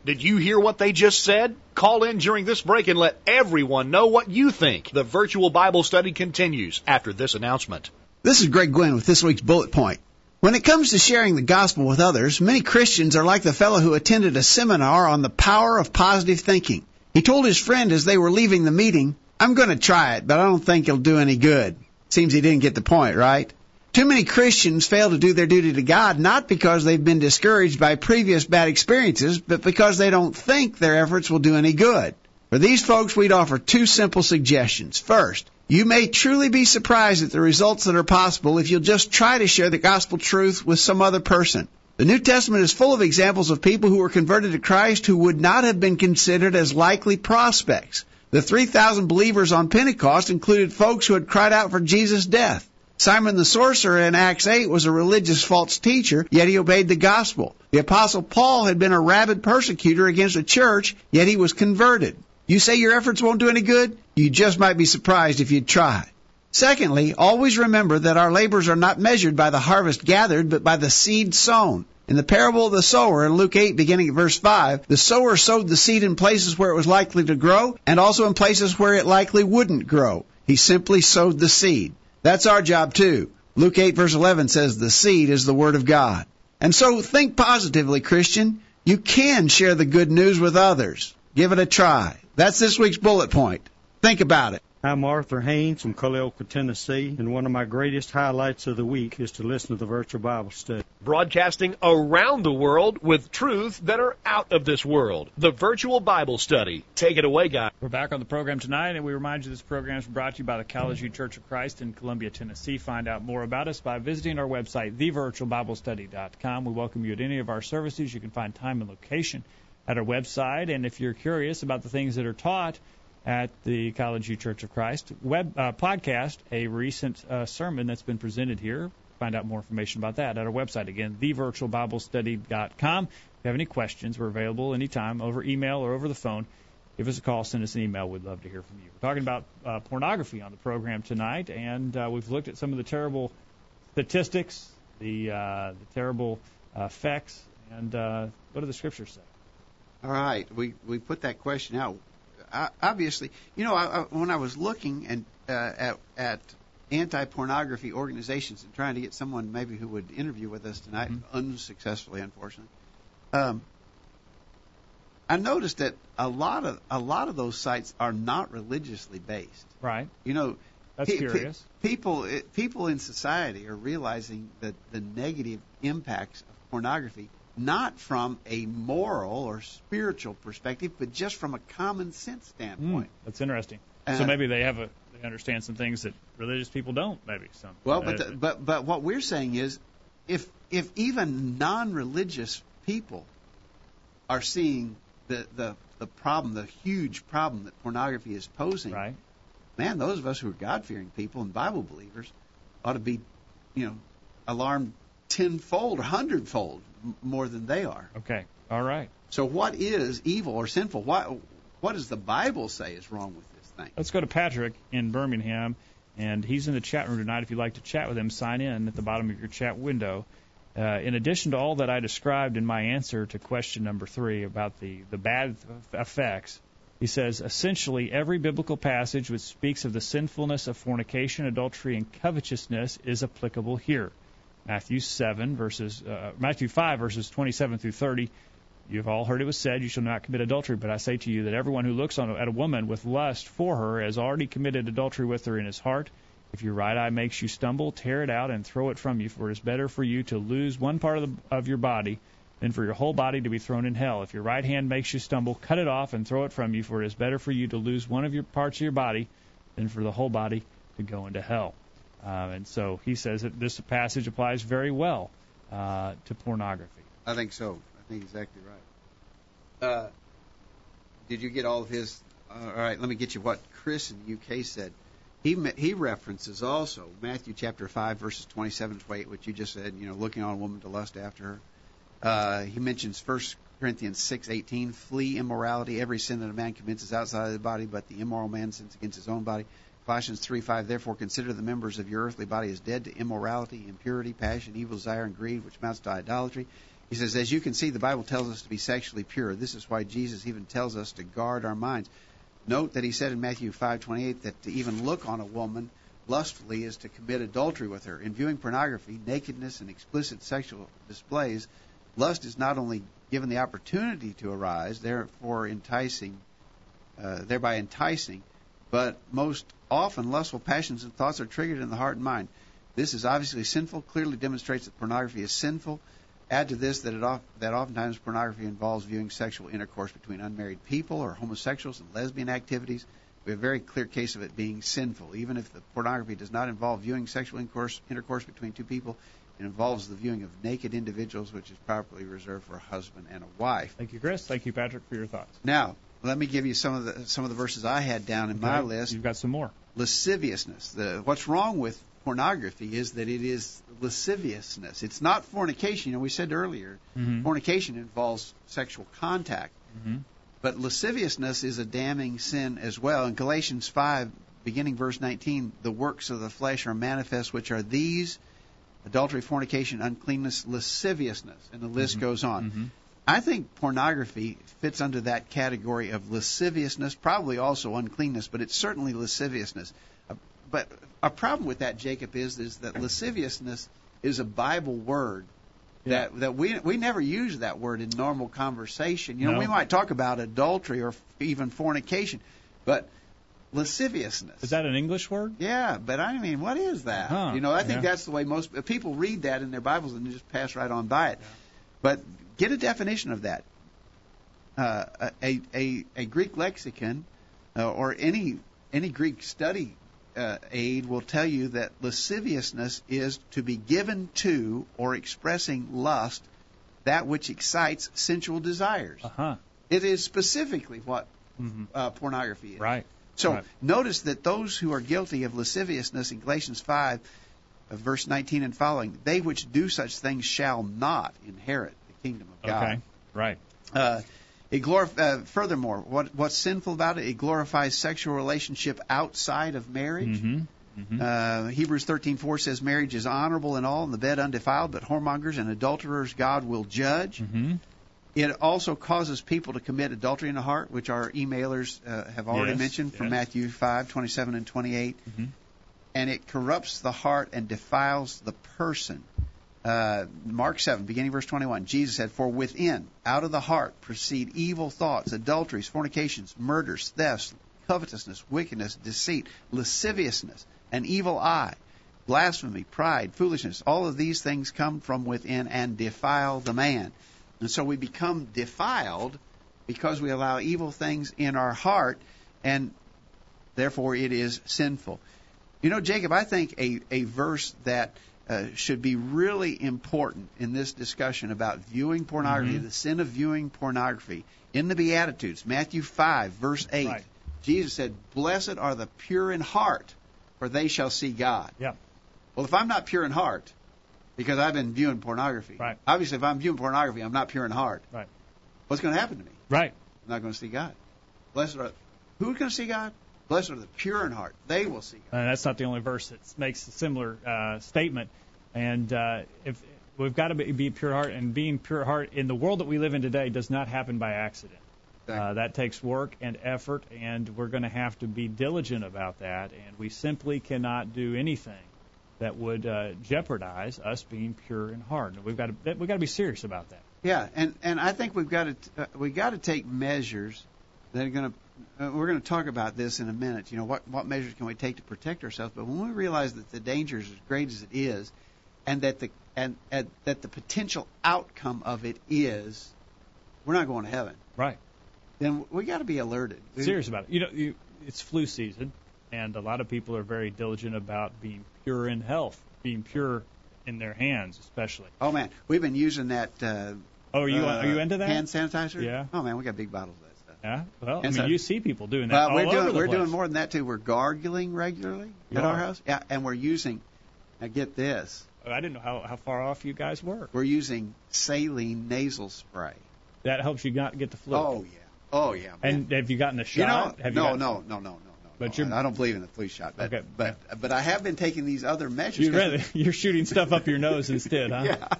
Did you hear what they just said? Call in during this break and let everyone know what you think. The virtual Bible study continues after this announcement. This is Greg Gwin with this week's bullet point. When it comes to sharing the gospel with others, many Christians are like the fellow who attended a seminar on the power of positive thinking. He told his friend as they were leaving the meeting, I'm going to try it, but I don't think it'll do any good. Seems he didn't get the point, right? Too many Christians fail to do their duty to God not because they've been discouraged by previous bad experiences, but because they don't think their efforts will do any good. For these folks, we'd offer two simple suggestions. First, you may truly be surprised at the results that are possible if you'll just try to share the gospel truth with some other person. The New Testament is full of examples of people who were converted to Christ who would not have been considered as likely prospects. The 3,000 believers on Pentecost included folks who had cried out for Jesus' death. Simon the sorcerer in Acts 8 was a religious false teacher, yet he obeyed the gospel. The apostle Paul had been a rabid persecutor against the church, yet he was converted. You say your efforts won't do any good? You just might be surprised if you'd try. Secondly, always remember that our labors are not measured by the harvest gathered, but by the seed sown. In the parable of the sower in Luke 8, beginning at verse 5, the sower sowed the seed in places where it was likely to grow, and also in places where it likely wouldn't grow. He simply sowed the seed. That's our job too. Luke 8 verse 11 says the seed is the word of God. And so think positively, Christian. You can share the good news with others. Give it a try. That's this week's bullet point. Think about it. I'm Arthur Haynes from Culleoka, Tennessee, and one of my greatest highlights of the week is to listen to the virtual Bible study. Broadcasting around the world with truths that are out of this world. The virtual Bible study. Take it away, guys. We're back on the program tonight, and we remind you this program is brought to you by the College Church of Christ in Columbia, Tennessee. Find out more about us by visiting our website, thevirtualbiblestudy.com. We welcome you at any of our services. You can find time and location at our website, and if you're curious about the things that are taught at the College View Church of Christ web uh, podcast, a recent uh, sermon that's been presented here. Find out more information about that at our website again, thevirtualbiblestudy.com. If you have any questions, we're available anytime over email or over the phone give us a call, send us an email. We'd love to hear from you. We're talking about uh, pornography on the program tonight, and uh, we've looked at some of the terrible statistics, the uh, the terrible effects, and uh, what do the scriptures say? All right, we we put that question out. Obviously, you know, I, I, when I was looking and uh, at at anti-pornography organizations and trying to get someone maybe who would interview with us tonight, unsuccessfully, unfortunately. Um, I noticed that a lot of a lot of those sites are not religiously based. Right. You know, That's pe- pe- curious. people it, people in society are realizing that the negative impacts of pornography not from a moral or spiritual perspective, but just from a common sense standpoint. that's interesting. Uh, so maybe they have a they understand some things that religious people don't. Maybe some. Well, but Uh, the, but but what we're saying is, if if even non-religious people are seeing the the the problem, the huge problem that pornography is posing, right. man, those of us who are God-fearing people and Bible believers ought to be, you know, alarmed tenfold or hundredfold more than they are. Okay. All right. So, what is evil or sinful? What what does the Bible say is wrong with this thing? Let's go to Patrick in Birmingham, and he's in the chat room tonight. If you'd like to chat with him, sign in at the bottom of your chat window. Uh, in addition to all that I described in my answer to question number three about the, the bad effects, he says essentially every biblical passage which speaks of the sinfulness of fornication, adultery, and covetousness is applicable here. Matthew 7 verses uh, Matthew 5 verses 27 through 30. You've all heard it was said, "You shall not commit adultery." But I say to you that everyone who looks on at a woman with lust for her has already committed adultery with her in his heart. If your right eye makes you stumble, tear it out and throw it from you. For it is better for you to lose one part of, the, of your body than for your whole body to be thrown in hell. If your right hand makes you stumble, cut it off and throw it from you. For it is better for you to lose one of your parts of your body than for the whole body to go into hell. Um, and so he says that this passage applies very well uh, to pornography. I think so. I think exactly right. Uh, did you get all of his? Uh, all right, let me get you what Chris in the UK said. He he references also Matthew chapter five verses twenty seven to twenty eight, which you just said. You know, looking on a woman to lust after her. Uh, he mentions First Corinthians six eighteen, flee immorality. Every sin that a man commits is outside of the body, but the immoral man sins against his own body. Colossians 3 5, therefore consider the members of your earthly body as dead to immorality, impurity, passion, evil desire, and greed, which amounts to idolatry. He says, as you can see, the Bible tells us to be sexually pure. This is why Jesus even tells us to guard our minds. Note that he said in Matthew 5:28 that to even look on a woman lustfully is to commit adultery with her. In viewing pornography, nakedness, and explicit sexual displays, lust is not only given the opportunity to arise, therefore enticing, uh, thereby enticing, but most often lustful passions and thoughts are triggered in the heart and mind. This is obviously sinful, clearly demonstrates that pornography is sinful. Add to this that it off, that oftentimes pornography involves viewing sexual intercourse between unmarried people or homosexuals and lesbian activities. We have a very clear case of it being sinful. Even if the pornography does not involve viewing sexual intercourse, intercourse between two people, it involves the viewing of naked individuals, which is properly reserved for a husband and a wife. Thank you, Chris. Thank you, Patrick, for your thoughts. Now, let me give you some of the some of the verses I had down in my list You've got some more. Lasciviousness. The, what's wrong with pornography is that it is lasciviousness. It's not fornication. You know, we said earlier, Mhm. fornication involves sexual contact, Mhm. but lasciviousness is a damning sin as well. In Galatians 5, beginning verse 19, the works of the flesh are manifest, which are these adultery, fornication, uncleanness, lasciviousness, and the list goes on. I think pornography fits under that category of lasciviousness, probably also uncleanness, but it's certainly lasciviousness. But a problem with that, Jacob, is is that lasciviousness is a Bible word that that we we never use that word in normal conversation. You know, No. we might talk about adultery or even fornication, but lasciviousness. Is that an English word? Yeah, but I mean, what is that? Huh, You know, I think yeah. that's the way most people read that in their Bibles and just pass right on by it. But get a definition of that. Uh, a, a a Greek lexicon uh, or any any Greek study uh, aid will tell you that lasciviousness is to be given to or expressing lust, that which excites sensual desires. Uh huh. It is specifically what Mhm. uh, pornography is. Right. So Right. notice that those who are guilty of lasciviousness in Galatians 5, uh, verse 19 and following, they which do such things shall not inherit the kingdom of God. Okay. Right. Uh, it glorif- uh, furthermore, what, what's sinful about it? It glorifies sexual relationship outside of marriage. Mm-hmm. Uh, Hebrews 13:4 says marriage is honorable in all, and the bed undefiled, but whoremongers and adulterers God will judge. Mm-hmm. It also causes people to commit adultery in the heart, which our emailers uh, have already Yes, mentioned from yes. Matthew 5, 27 and 28. Mhm. And it corrupts the heart and defiles the person. uh, Mark 7, beginning verse 21, Jesus said, For within, out of the heart, proceed evil thoughts, adulteries, fornications, murders, thefts, covetousness, wickedness, deceit, lasciviousness, an evil eye, blasphemy, pride, foolishness. All of these things come from within and defile the man. And so we become defiled because we allow evil things in our heart, and therefore it is sinful. You know, Jacob, I think a, a verse that uh, should be really important in this discussion about viewing pornography, Mm-hmm. the sin of viewing pornography. In the Beatitudes, Matthew 5, verse 8, Right. Jesus said, Blessed are the pure in heart, for they shall see God. Yeah. Well, if I'm not pure in heart, because I've been viewing pornography, Right. obviously, if I'm viewing pornography, I'm not pure in heart. Right. What's going to happen to me? Right. I'm not going to see God. Blessed are who's going to see God? Blessed are the pure in heart; they will see God. And that's not the only verse that makes a similar uh, statement. And uh, if we've got to be, be pure heart, and being pure heart in the world that we live in today does not happen by accident. Uh, that takes work and effort, and we're going to have to be diligent about that. And we simply cannot do anything that would uh, jeopardize us being pure in heart. And we've got to we've got to be serious about that. Yeah, and and I think we've got to uh, we got to take measures that are going to. Uh, we're going to talk about this in a minute. You know what what measures can we take to protect ourselves? But when we realize that the danger is as great as it is, and that the and, and that the potential outcome of it is, we're not going to heaven. Right. Then we got to be alerted. Serious about it. You know, you, it's flu season, and a lot of people are very diligent about being pure in health, being pure in their hands, especially. Oh man, we've been using that. Uh, Oh, are you uh, are you into that? hand sanitizer? Yeah. Oh man, we got big bottles of that stuff. Yeah. Well, I mean, so- you see people doing that Well, all we're doing we're place. doing more than that too. We're gargling regularly You at our house. Yeah, and we're using. Now get this. I didn't know how how far off you guys were. We're using saline nasal spray. That helps you not get the flu. Oh yeah. Oh yeah. man. And have you gotten a you shot? know, have you no, got- no, no, no, no, no. But no. you're- I don't believe in the flu shot. But Okay. but but I have been taking these other measures. You really you're shooting stuff up your nose instead, huh?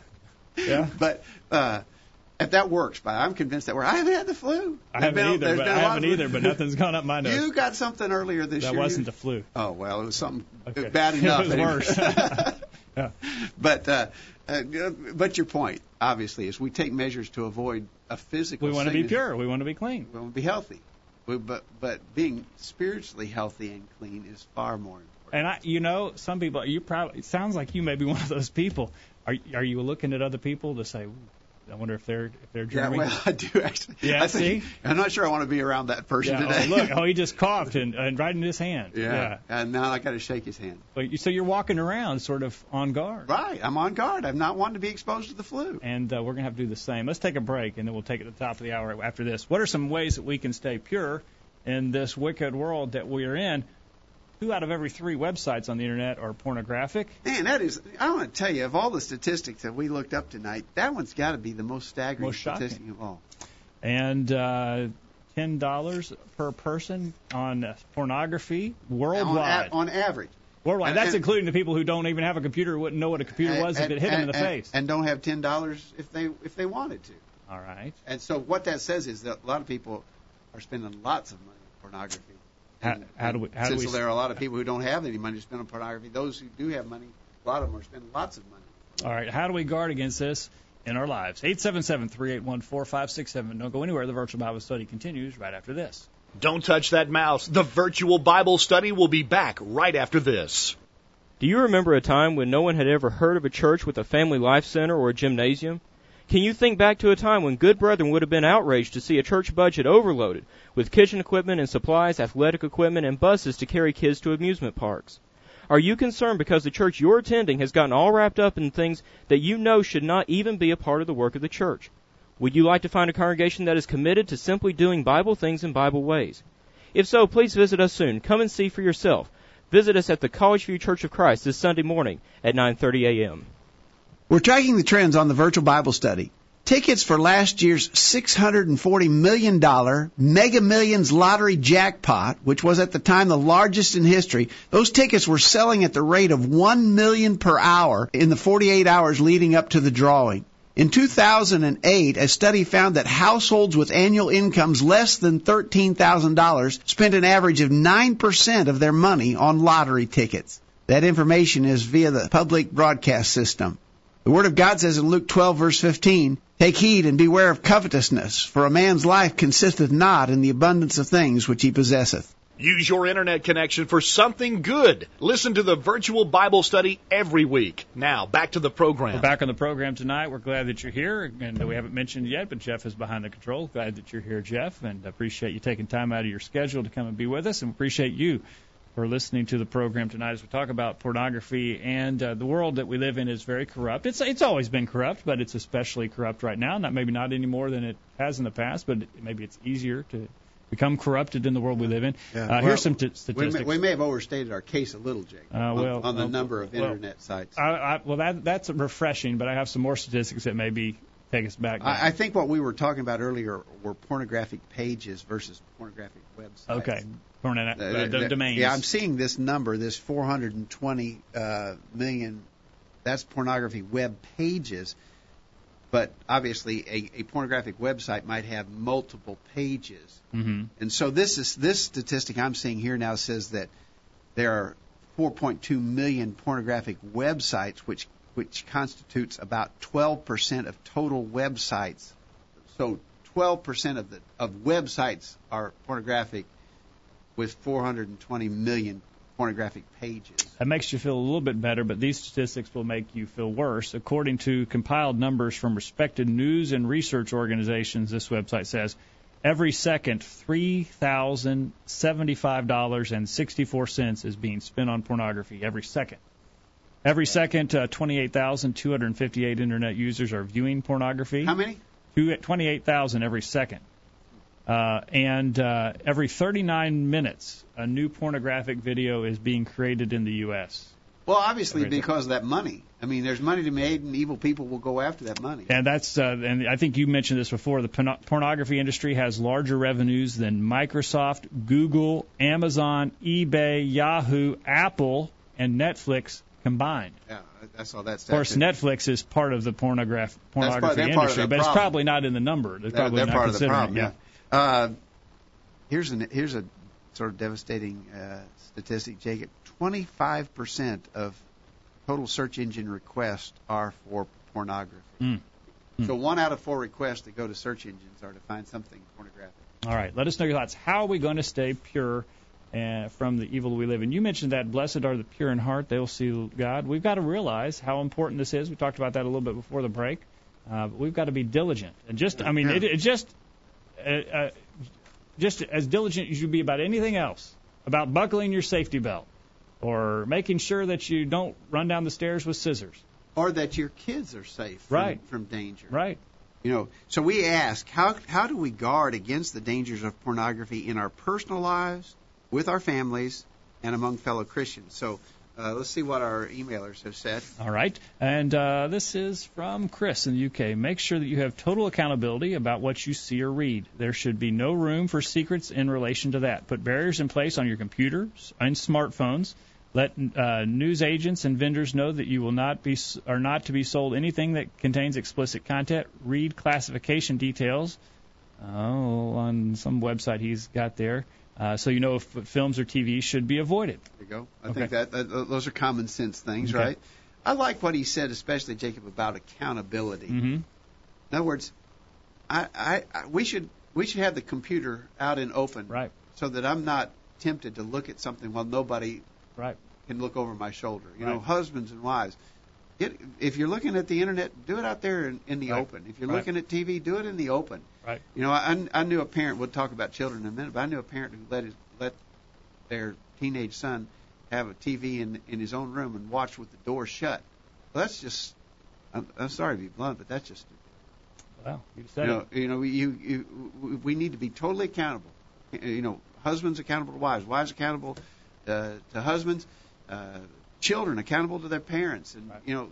Yeah. Yeah. But uh, if that works, but I'm convinced that works. I haven't had the flu. I haven't been- either, but I haven't either, but nothing's gone up my nose. You got something earlier this that year. That wasn't the flu. Oh well, it was something Okay. bad enough. It was worse. Yeah. But uh, uh, but your point, obviously, is we take measures to avoid a physical. We want to be pure. We want to be clean. We want to be healthy. We, but but being spiritually healthy and clean is far more important. And I, you know, some people. You probably. It sounds like you may be one of those people. Are are you looking at other people to say, "Ooh, I wonder if they're if they're Yeah, well, I do actually. Yeah, I think, see? I'm not sure I want to be around that person Yeah, today. Oh, look, oh, he just coughed and, and right in his hand. yeah. And now I got to shake his hand. But you, so you're walking around sort of on guard. Right. I'm on guard. I'm not wanting to be exposed to the flu. And uh, we're going to have to do the same. Let's take a break, and then we'll take it at the top of the hour after this. What are some ways that we can stay pure in this wicked world that we are in? Two out of every three websites on the internet are pornographic. Man, that is. I want to tell you, of all the statistics that we looked up tonight, that one's got to be the most staggering Most shocking. statistic of all. and uh, ten dollars per person on pornography worldwide. On, a- on average. worldwide. and- That's and- including the people who don't even have a computer, wouldn't know what a computer was if it hit them in the and- face. And don't have ten dollars if they if they wanted to. All right. And so what that says is that a lot of people are spending lots of money on pornography. How- how do we- how do since we- there are a lot of people who don't have any money to spend on pornography, those who do have money, a lot of them are spending lots of money. All right. How do we guard against this in our lives? 877-381-4567. Don't go anywhere. The virtual Bible study continues right after this. Don't touch that mouse. The virtual Bible study will be back right after this. Do you remember a time when no one had ever heard of a church with a family life center or a gymnasium? Can you think back to a time when good brethren would have been outraged to see a church budget overloaded with kitchen equipment and supplies, athletic equipment, and buses to carry kids to amusement parks? Are you concerned because the church you're attending has gotten all wrapped up in things that you know should not even be a part of the work of the church? Would you like to find a congregation that is committed to simply doing Bible things in Bible ways? If so, please visit us soon. Come and see for yourself. Visit us at the College View Church of Christ this Sunday morning at 9:30 a.m. We're tracking the trends on the virtual Bible study. Tickets for last year's $640 million Mega Millions lottery jackpot, which was at the time the largest in history, those tickets were selling at the rate of 1 million per hour in the 48 hours leading up to the drawing. In 2008, a study found that households with annual incomes less than $13,000 spent an average of 9% of their money on lottery tickets. That information is via the public broadcast system. The Word of God says in Luke 12, verse 15, Take heed and beware of covetousness, for a man's life consisteth not in the abundance of things which he possesseth. Use your internet connection for something good. Listen to the virtual Bible study every week. Now, back to the program. We're back on the program tonight. We're glad that you're here, and we haven't mentioned yet, but Jeff is behind the control. Glad that you're here, Jeff, and appreciate you taking time out of your schedule to come and be with us, and appreciate you for listening to the program tonight as we talk about pornography and uh, the world that we live in is very corrupt. It's it's always been corrupt, but it's especially corrupt right now. Not maybe not any more than it has in the past, but maybe it's easier to become corrupted in the world we live in. Yeah. Uh, Well, here's some t- We statistics. may, we may have overstated our case a little, Jake, Uh, on- well, on, the well, number of well, internet sites. I, I, well, that that's refreshing, but I have some more statistics that maybe take us back. I, I think what we were talking about earlier were pornographic pages versus pornographic websites. okay, Uh, uh, the the- domains. Yeah, I'm seeing this number, this 420 uh, million. That's pornography web pages, but obviously a, a pornographic website might have multiple pages. mm-hmm. And so this is this statistic I'm seeing here now says that there are 4.2 million pornographic websites, which which constitutes about 12% of total websites. So 12% of the of websites are pornographic, with 420 million pornographic pages. That makes you feel a little bit better, but these statistics will make you feel worse. According to compiled numbers from respected news and research organizations, this website says every second $3,075.64 is being spent on pornography. Every second. Every second, uh, 28,258 internet users are viewing pornography. How many? 28,000 every second. Uh, and uh, every 39 minutes, a new pornographic video is being created in the U.S. Well, obviously Everything. because of that money. I mean, there's money to be made, and evil people will go after that money. And that's, uh, and I think you mentioned this before. The porno- pornography industry has larger revenues than Microsoft, Google, Amazon, eBay, Yahoo, Apple, and Netflix combined. Yeah, I saw that. Of course, Netflix is part of the pornograph- pornography part industry, but it's probably not in the number. They're probably they're not part of the considering problem. Yeah. Uh, here's an here's a sort of devastating uh, statistic, Jacob. 25% of total search engine requests are for pornography. Mm. So one out of four requests that go to search engines are to find something pornographic. All right, let us know your thoughts. How are we going to stay pure uh, from the evil we live in? You mentioned that blessed are the pure in heart; they will see God. We've got to realize how important this is. We talked about that a little bit before the break. Uh, but we've got to be diligent, and just I mean, Yeah. it, it just uh, uh, just as diligent as you'd be about anything else, about buckling your safety belt, or making sure that you don't run down the stairs with scissors. Or that your kids are safe from, Right. from danger. Right. You know, so we ask, how how do we guard against the dangers of pornography in our personal lives, with our families, and among fellow Christians? So uh, let's see what our emailers have said. All right. And uh, this is from Chris in the UK. Make sure that you have total accountability about what you see or read. There should be no room for secrets in relation to that. Put barriers in place on your computers and smartphones. Let uh, news agents and vendors know that you will not be are not to be sold anything that contains explicit content. Read classification details. Oh, on some website he's got there, uh, so you know if films or TV should be avoided. There you go. I Okay. think that, that those are common sense things, Okay. right? I like what he said, especially Jacob, about accountability. Mm-hmm. In other words, I, I, I we should we should have the computer out in open, Right. so that I'm not tempted to look at something while nobody Right. can look over my shoulder. You know, husbands and wives. Get, if you're looking at the internet, do it out there in, in the Right. open. If you're Right. looking at TV, do it in the open. Right. You know, I, I knew a parent. We'll talk about children in a minute, but I knew a parent who let his, let their teenage son have a TV in in his own room and watch with the door shut. Well, that's just. I'm, I'm sorry to be blunt, but that's just. Well, you You know, it. you know, you, you, we need to be totally accountable. You know, husbands accountable to wives, wives accountable uh, to husbands, uh, children accountable to their parents, and Right. you know,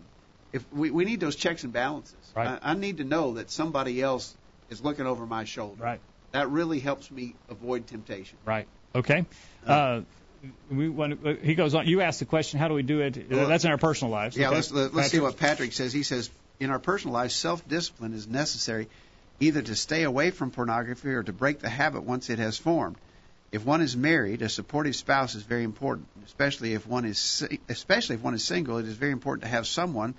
if we we need those checks and balances. Right. I, I need to know that somebody else is looking over my shoulder. Right. That really helps me avoid temptation. Right. Okay. Uh, we want, uh, he goes on. You asked the question, how do we do it? Uh, Well, That's in our personal lives. Yeah, okay? let's let, let's see what Patrick says. He says in our personal lives, self-discipline is necessary, either to stay away from pornography or to break the habit once it has formed. If one is married, a supportive spouse is very important, especially if one is especially if one is single. It is very important to have someone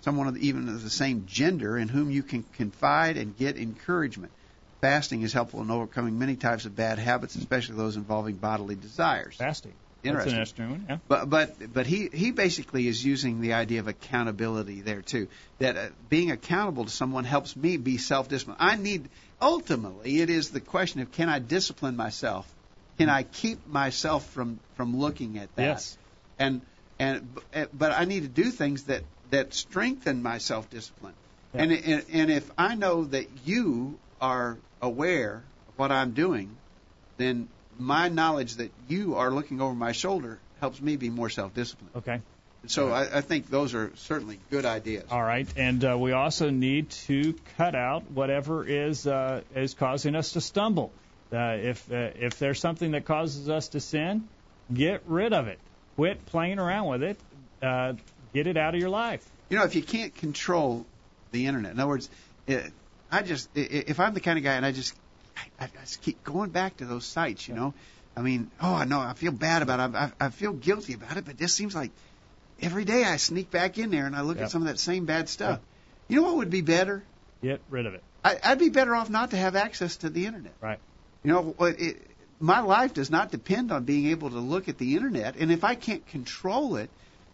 someone of the, even of the same gender in whom you can confide and get encouragement. Fasting is helpful in overcoming many types of bad habits, especially those involving bodily desires. Fasting. Interesting. That's an interesting one. Yeah. But but but he he basically is using the idea of accountability there too. That uh, being accountable to someone helps me be self-disciplined. I need ultimately it is the question of can I discipline myself? Can I keep myself from from looking at that? Yes. And and but I need to do things that that strengthen my self-discipline. Yeah. And, and and if I know that you are aware of what I'm doing, then my knowledge that you are looking over my shoulder helps me be more self-disciplined. Okay. So I, I think those are certainly good ideas. All right, and uh, we also need to cut out whatever is uh, is causing us to stumble. Uh, if uh, if there's something that causes us to sin, get rid of it. Quit playing around with it. Uh, get it out of your life. You know, if you can't control the internet, in other words, it, I just if I'm the kind of guy and I just I, I just keep going back to those sites, you know. I mean, oh, I know I feel bad about it. I, I, I feel guilty about it, but it just seems like every day I sneak back in there and I look Yep. at some of that same bad stuff. You know what would be better? Get rid of it. I, I'd be better off not to have access to the internet. Right. You know, what it, my life does not depend on being able to look at the internet, and if I can't control it,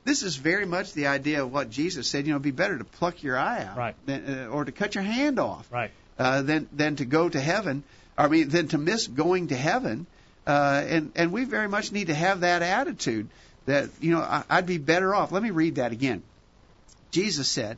this is very much the idea of what Jesus said. You know, it'd be better to pluck your eye out, Right. than, uh, or to cut your hand off, Right. uh, than than to go to heaven. I mean, than to miss going to heaven. Uh, and and we very much need to have that attitude that you know I, I'd be better off. Let me read that again. Jesus said,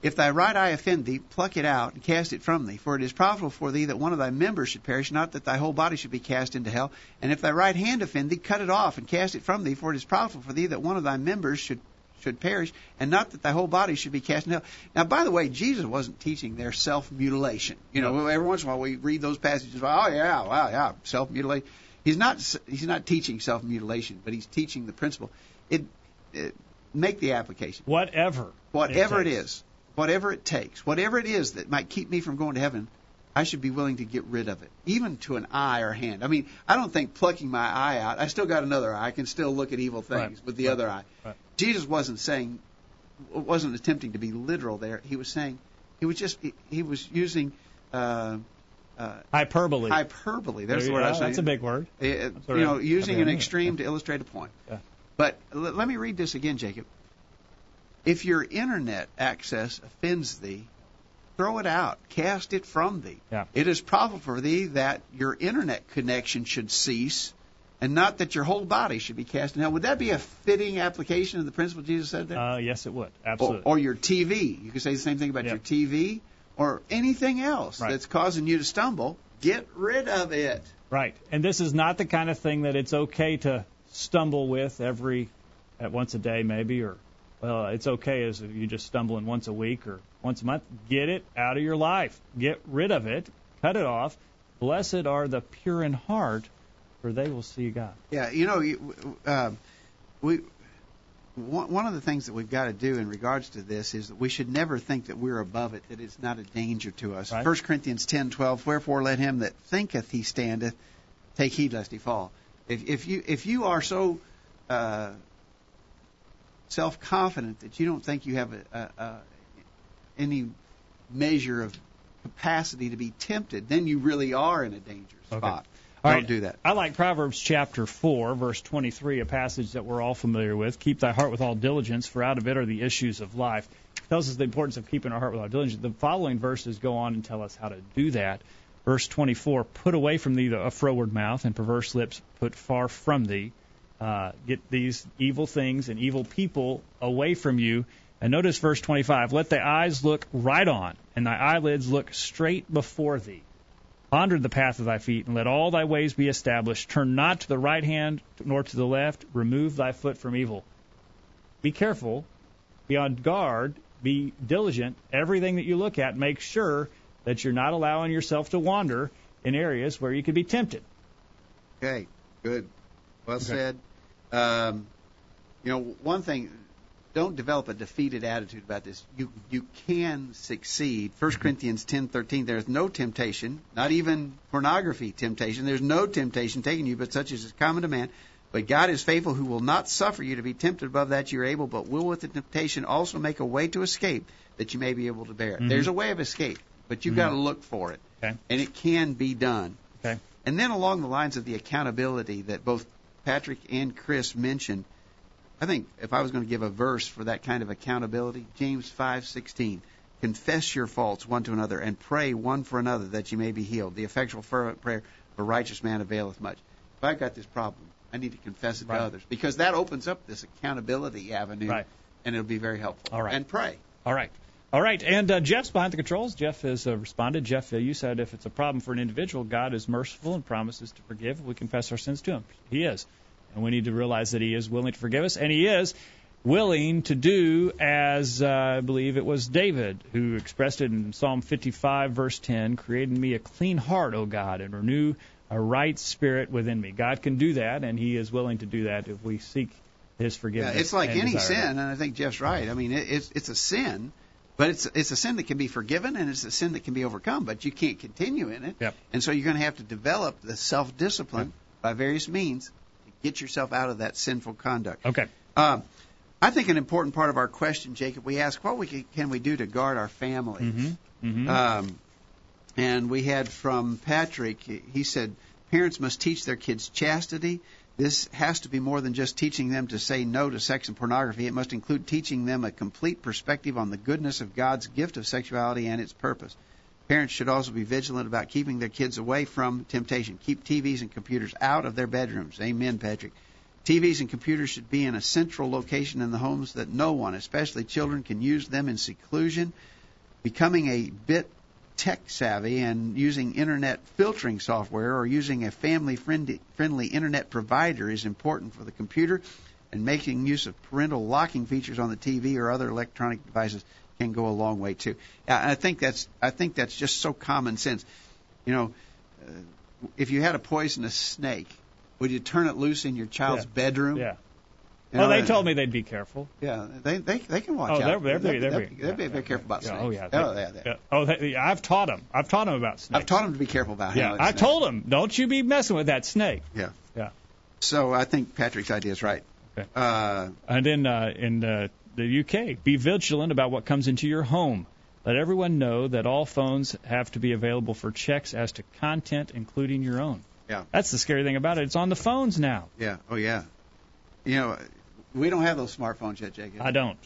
If thy right eye offend thee, pluck it out and cast it from thee. For it is profitable for thee that one of thy members should perish, not that thy whole body should be cast into hell. And if thy right hand offend thee, cut it off and cast it from thee. For it is profitable for thee that one of thy members should should perish, and not that thy whole body should be cast into hell. Now, by the way, Jesus wasn't teaching their self mutilation. You know, every once in a while we read those passages. Oh yeah, wow, yeah, self mutilation. He's not he's not teaching self mutilation, but he's teaching the principle. It, it make the application Whatever. whatever it, takes. is, whatever it takes, whatever it is that might keep me from going to heaven, I should be willing to get rid of it, even to an eye or hand. I mean, I don't think plucking my eye out. I still got another eye. I can still look at evil things Right, with the right, other eye. right. Jesus wasn't saying, wasn't attempting to be literal there. He was saying, he was just, he, he was using. Uh, uh, Hyperbole. hyperbole. There's There the word I was saying. That's a big word. Uh, you know, using an extreme to illustrate a point. Yeah. But l- let me read this again, Jacob. If your internet access offends thee, throw it out, cast it from thee. Yeah. It is profitable for thee that your internet connection should cease, and not that your whole body should be cast in hell. Would that be a fitting application of the principle Jesus said there? Uh, yes, it would. or, Absolutely. or your TV. You could say the same thing about your TV or anything else Right. that's causing you to stumble. Get rid of it. Right. And this is not the kind of thing that it's okay to stumble with every at once a day maybe or well, it's okay as if you're just stumbling once a week or once a month. Get it out of your life. Get rid of it. Cut it off. Blessed are the pure in heart, for they will see God. Yeah, you know, you- uh, we one one of the things that we've got to do in regards to this is that we should never think that we're above it, that it's not a danger to us. Right. First Corinthians ten twelve. Wherefore let him that thinketh he standeth take heed lest he fall. If, if you if you are so uh, self confident that you don't think you have a, a, a, any measure of capacity to be tempted, then you really are in a dangerous Okay. spot. All don't right. do that. I like Proverbs chapter 4, verse 23, a passage that we're all familiar with. Keep thy heart with all diligence, for out of it are the issues of life. It tells us the importance of keeping our heart with all diligence. The following verses go on and tell us how to do that. Verse 24, put away from thee the, a froward mouth, and perverse lips put far from thee. Uh, get these evil things and evil people away from you. And notice verse 25, let thy eyes look right on, and thy eyelids look straight before thee. Ponder the path of thy feet, and let all thy ways be established. Turn not to the right hand nor to the left. Remove thy foot from evil. Be careful. Be on guard. Be diligent. Everything that you look at, make sure that you're not allowing yourself to wander in areas where you could be tempted. Okay, good. Well said. Um, you know, one thing, don't develop a defeated attitude about this. You you can succeed. First Corinthians ten thirteen. There is no temptation, not even pornography temptation. There's no temptation taking you, but such as is common to man. But God is faithful, who will not suffer you to be tempted above that you are able, but will with the temptation also make a way to escape that you may be able to bear it. Mhm. There's a way of escape, but you've Mhm. got to look for it, Okay. and it can be done. Okay. And then along the lines of the accountability that both Patrick and Chris mentioned, I think if I was going to give a verse for that kind of accountability, James 5:16, confess your faults one to another and pray one for another that you may be healed. The effectual fervent prayer of a righteous man availeth much. If I've got this problem, I need to confess it Right. to others because that opens up this accountability avenue, Right. and it'll be very helpful. All right. And pray. All right. All right. And uh, Jeff's behind the controls. Jeff has uh, responded. Jeff, uh, you said if it's a problem for an individual, God is merciful and promises to forgive. We confess our sins to Him. He is. And we need to realize that He is willing to forgive us, and He is willing to do as uh, I believe it was David who expressed it in Psalm 55, verse 10 Create in me a clean heart, O God, and renew a right spirit within me. God can do that, and He is willing to do that if we seek His forgiveness. Yeah, it's like any sin, it. and I think Jeff's right. I mean, it, it's it's a sin, but it's it's a sin that can be forgiven, and it's a sin that can be overcome. But you can't continue in it, Yep. and so you're going to have to develop the self discipline by various means to get yourself out of that sinful conduct. Okay. Um, I think an important part of our question, Jacob, we ask what we can, can we do to guard our family. Mm-hmm. Mm-hmm. Um, and we had from Patrick, he said, parents must teach their kids chastity. This has to be more than just teaching them to say no to sex and pornography. It must include teaching them a complete perspective on the goodness of God's gift of sexuality and its purpose. Parents should also be vigilant about keeping their kids away from temptation. Keep TVs and computers out of their bedrooms. Amen, Patrick. TVs and computers should be in a central location in the homes that no one, especially children, can use them in seclusion. Becoming a bit tech savvy and using internet filtering software or using a family friendly, friendly internet provider is important for the computer, and making use of parental locking features on the TV or other electronic devices can go a long way too. I think that's I think that's just so common sense. You know, uh, if you had a poisonous snake, would you turn it loose in your child's Yeah. bedroom? Yeah. You Well, know, they told me they'd be careful. Yeah, they they they can watch Oh, out. they're, they're, They'll- they're, they'll- they're, they'll be very careful about yeah, snakes. Oh yeah. Oh, they- yeah, they- yeah. Oh, they, I've taught them. I've taught them about snakes. I've taught them to be careful about yeah, I snakes. told them, don't you be messing with that snake. Yeah. Yeah. So I think Patrick's idea is right. Okay. Uh, And then uh, in uh, the UK, be vigilant about what comes into your home. Let everyone know that all phones have to be available for checks as to content, including your own. Yeah. That's the scary thing about it. It's on the phones now. yeah. Oh yeah. You know, we don't have those smartphones yet, Jacob. I don't.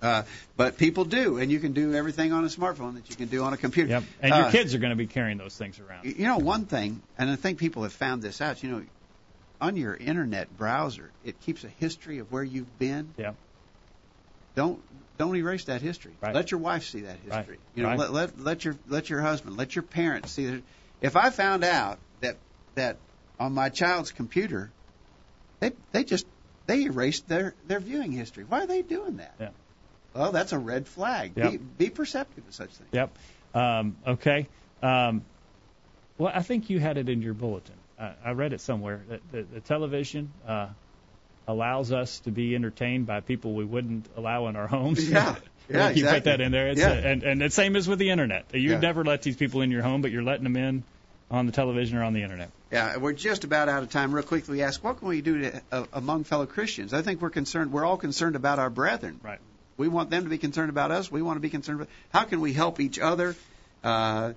Uh, but people do, and you can do everything on a smartphone that you can do on a computer. Yep. And your Uh, kids are going to be carrying those things around. You know, one thing, and I think people have found this out. You know, on your internet browser, it keeps a history of where you've been. Yeah. Don't don't erase that history. Right. Let your wife see that Right. history. You know, Right. let, let let your let your husband, let your parents see that. If I found out that that on my child's computer, they they just they erased their their viewing history. Why are they doing that? Yeah. Well, that's a red flag. Yep. Be, be perceptive of such things. Yep. Um, okay. Um, well, I think you had it in your bulletin. I, I read it somewhere that the, the television uh, allows us to be entertained by people we wouldn't allow in our homes. Yeah. Yeah, Exactly. you put that in there. It's Yeah. a, and, and the same as with the internet. You Yeah. never let these people in your home, but you're letting them in on the television or on the internet. Yeah, we're just about out of time. Real quickly, we ask, what can we do to, uh, among fellow Christians? I think we're concerned. We're all concerned about our brethren. Right. We want them to be concerned about us. We want to be concerned about. How can we help each other? Uh,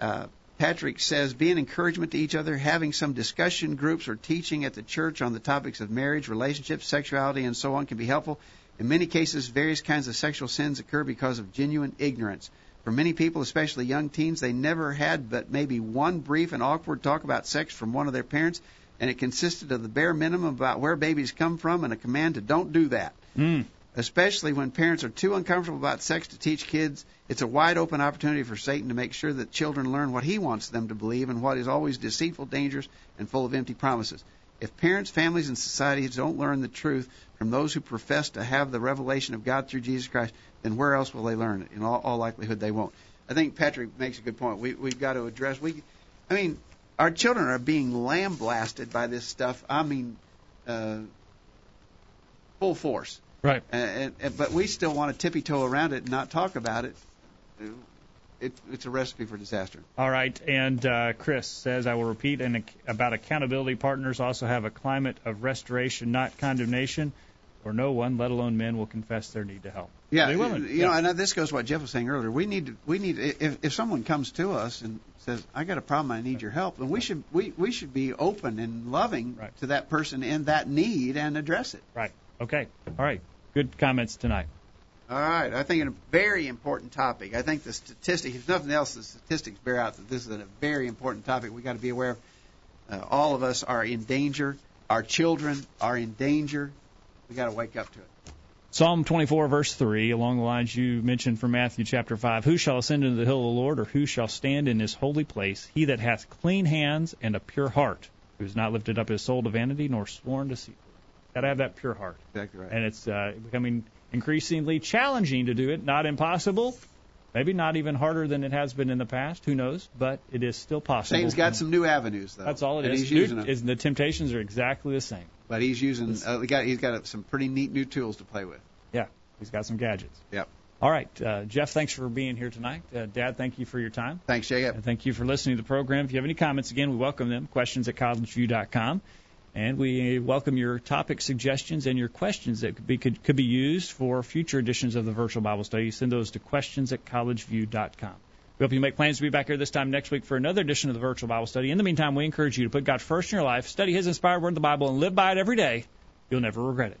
uh, Patrick says, be an encouragement to each other. Having some discussion groups or teaching at the church on the topics of marriage, relationships, sexuality, and so on can be helpful. In many cases, various kinds of sexual sins occur because of genuine ignorance. For many people, especially young teens, they never had but maybe one brief and awkward talk about sex from one of their parents, and it consisted of the bare minimum about where babies come from and a command to don't do that. Mm. Especially when parents are too uncomfortable about sex to teach kids, it's a wide open opportunity for Satan to make sure that children learn what he wants them to believe and what is always deceitful, dangerous, and full of empty promises. If parents, families, and societies don't learn the truth from those who profess to have the revelation of God through Jesus Christ, then where else will they learn it? In all, all likelihood, they won't. I think Patrick makes a good point. We, we've got to address. We, I mean, our children are being lambasted by this stuff. I mean, uh, full force. Right. And, and, but we still want to tippy toe around it and not talk about it. it, it's a recipe for disaster. All right, and uh, Chris says, I will repeat and about accountability partners also have a climate of restoration, not condemnation, or no one, let alone men, will confess their need to help. Yeah, They you will. know, and this goes to what Jeff was saying earlier. We need to, we need if if someone comes to us and says, "I got a problem, I need your help," then we should we we should be open and loving Right. to that person in that need and address it. Right. Okay. All right. Good comments tonight. All right, I think a very important topic. I think the statistics, if nothing else, the statistics bear out that this is a very important topic. We got to be aware of. Uh, all of us are in danger. Our children are in danger. We got to wake up to it. Psalm 24, verse 3, along the lines you mentioned from Matthew chapter 5 Who shall ascend into the hill of the Lord, or who shall stand in his holy place? He that hath clean hands and a pure heart, who has not lifted up his soul to vanity, nor sworn to deceit. Got to have that pure heart. Exactly right. And it's uh, becoming increasingly challenging to do it. Not impossible. Maybe not even harder than it has been in the past. Who knows? But it is still possible. Satan's got some new avenues, though. That's all it and is. He's using them. is- the temptations are exactly the same. But he's using. Uh, he got, he's got some pretty neat new tools to play with. Yeah, he's got some gadgets. Yep. All right, uh, Jeff, thanks for being here tonight. Uh, Dad, thank you for your time. Thanks, Jacob. And thank you for listening to the program. If you have any comments, again, we welcome them. Questions at collegeview.com. And we welcome your topic suggestions and your questions that could be, could, could be used for future editions of the virtual Bible study. Send those to questions at collegeview.com. We hope you make plans to be back here this time next week for another edition of the virtual Bible study. In the meantime, we encourage you to put God first in your life, study His inspired word the Bible, and live by it every day. You'll never regret it.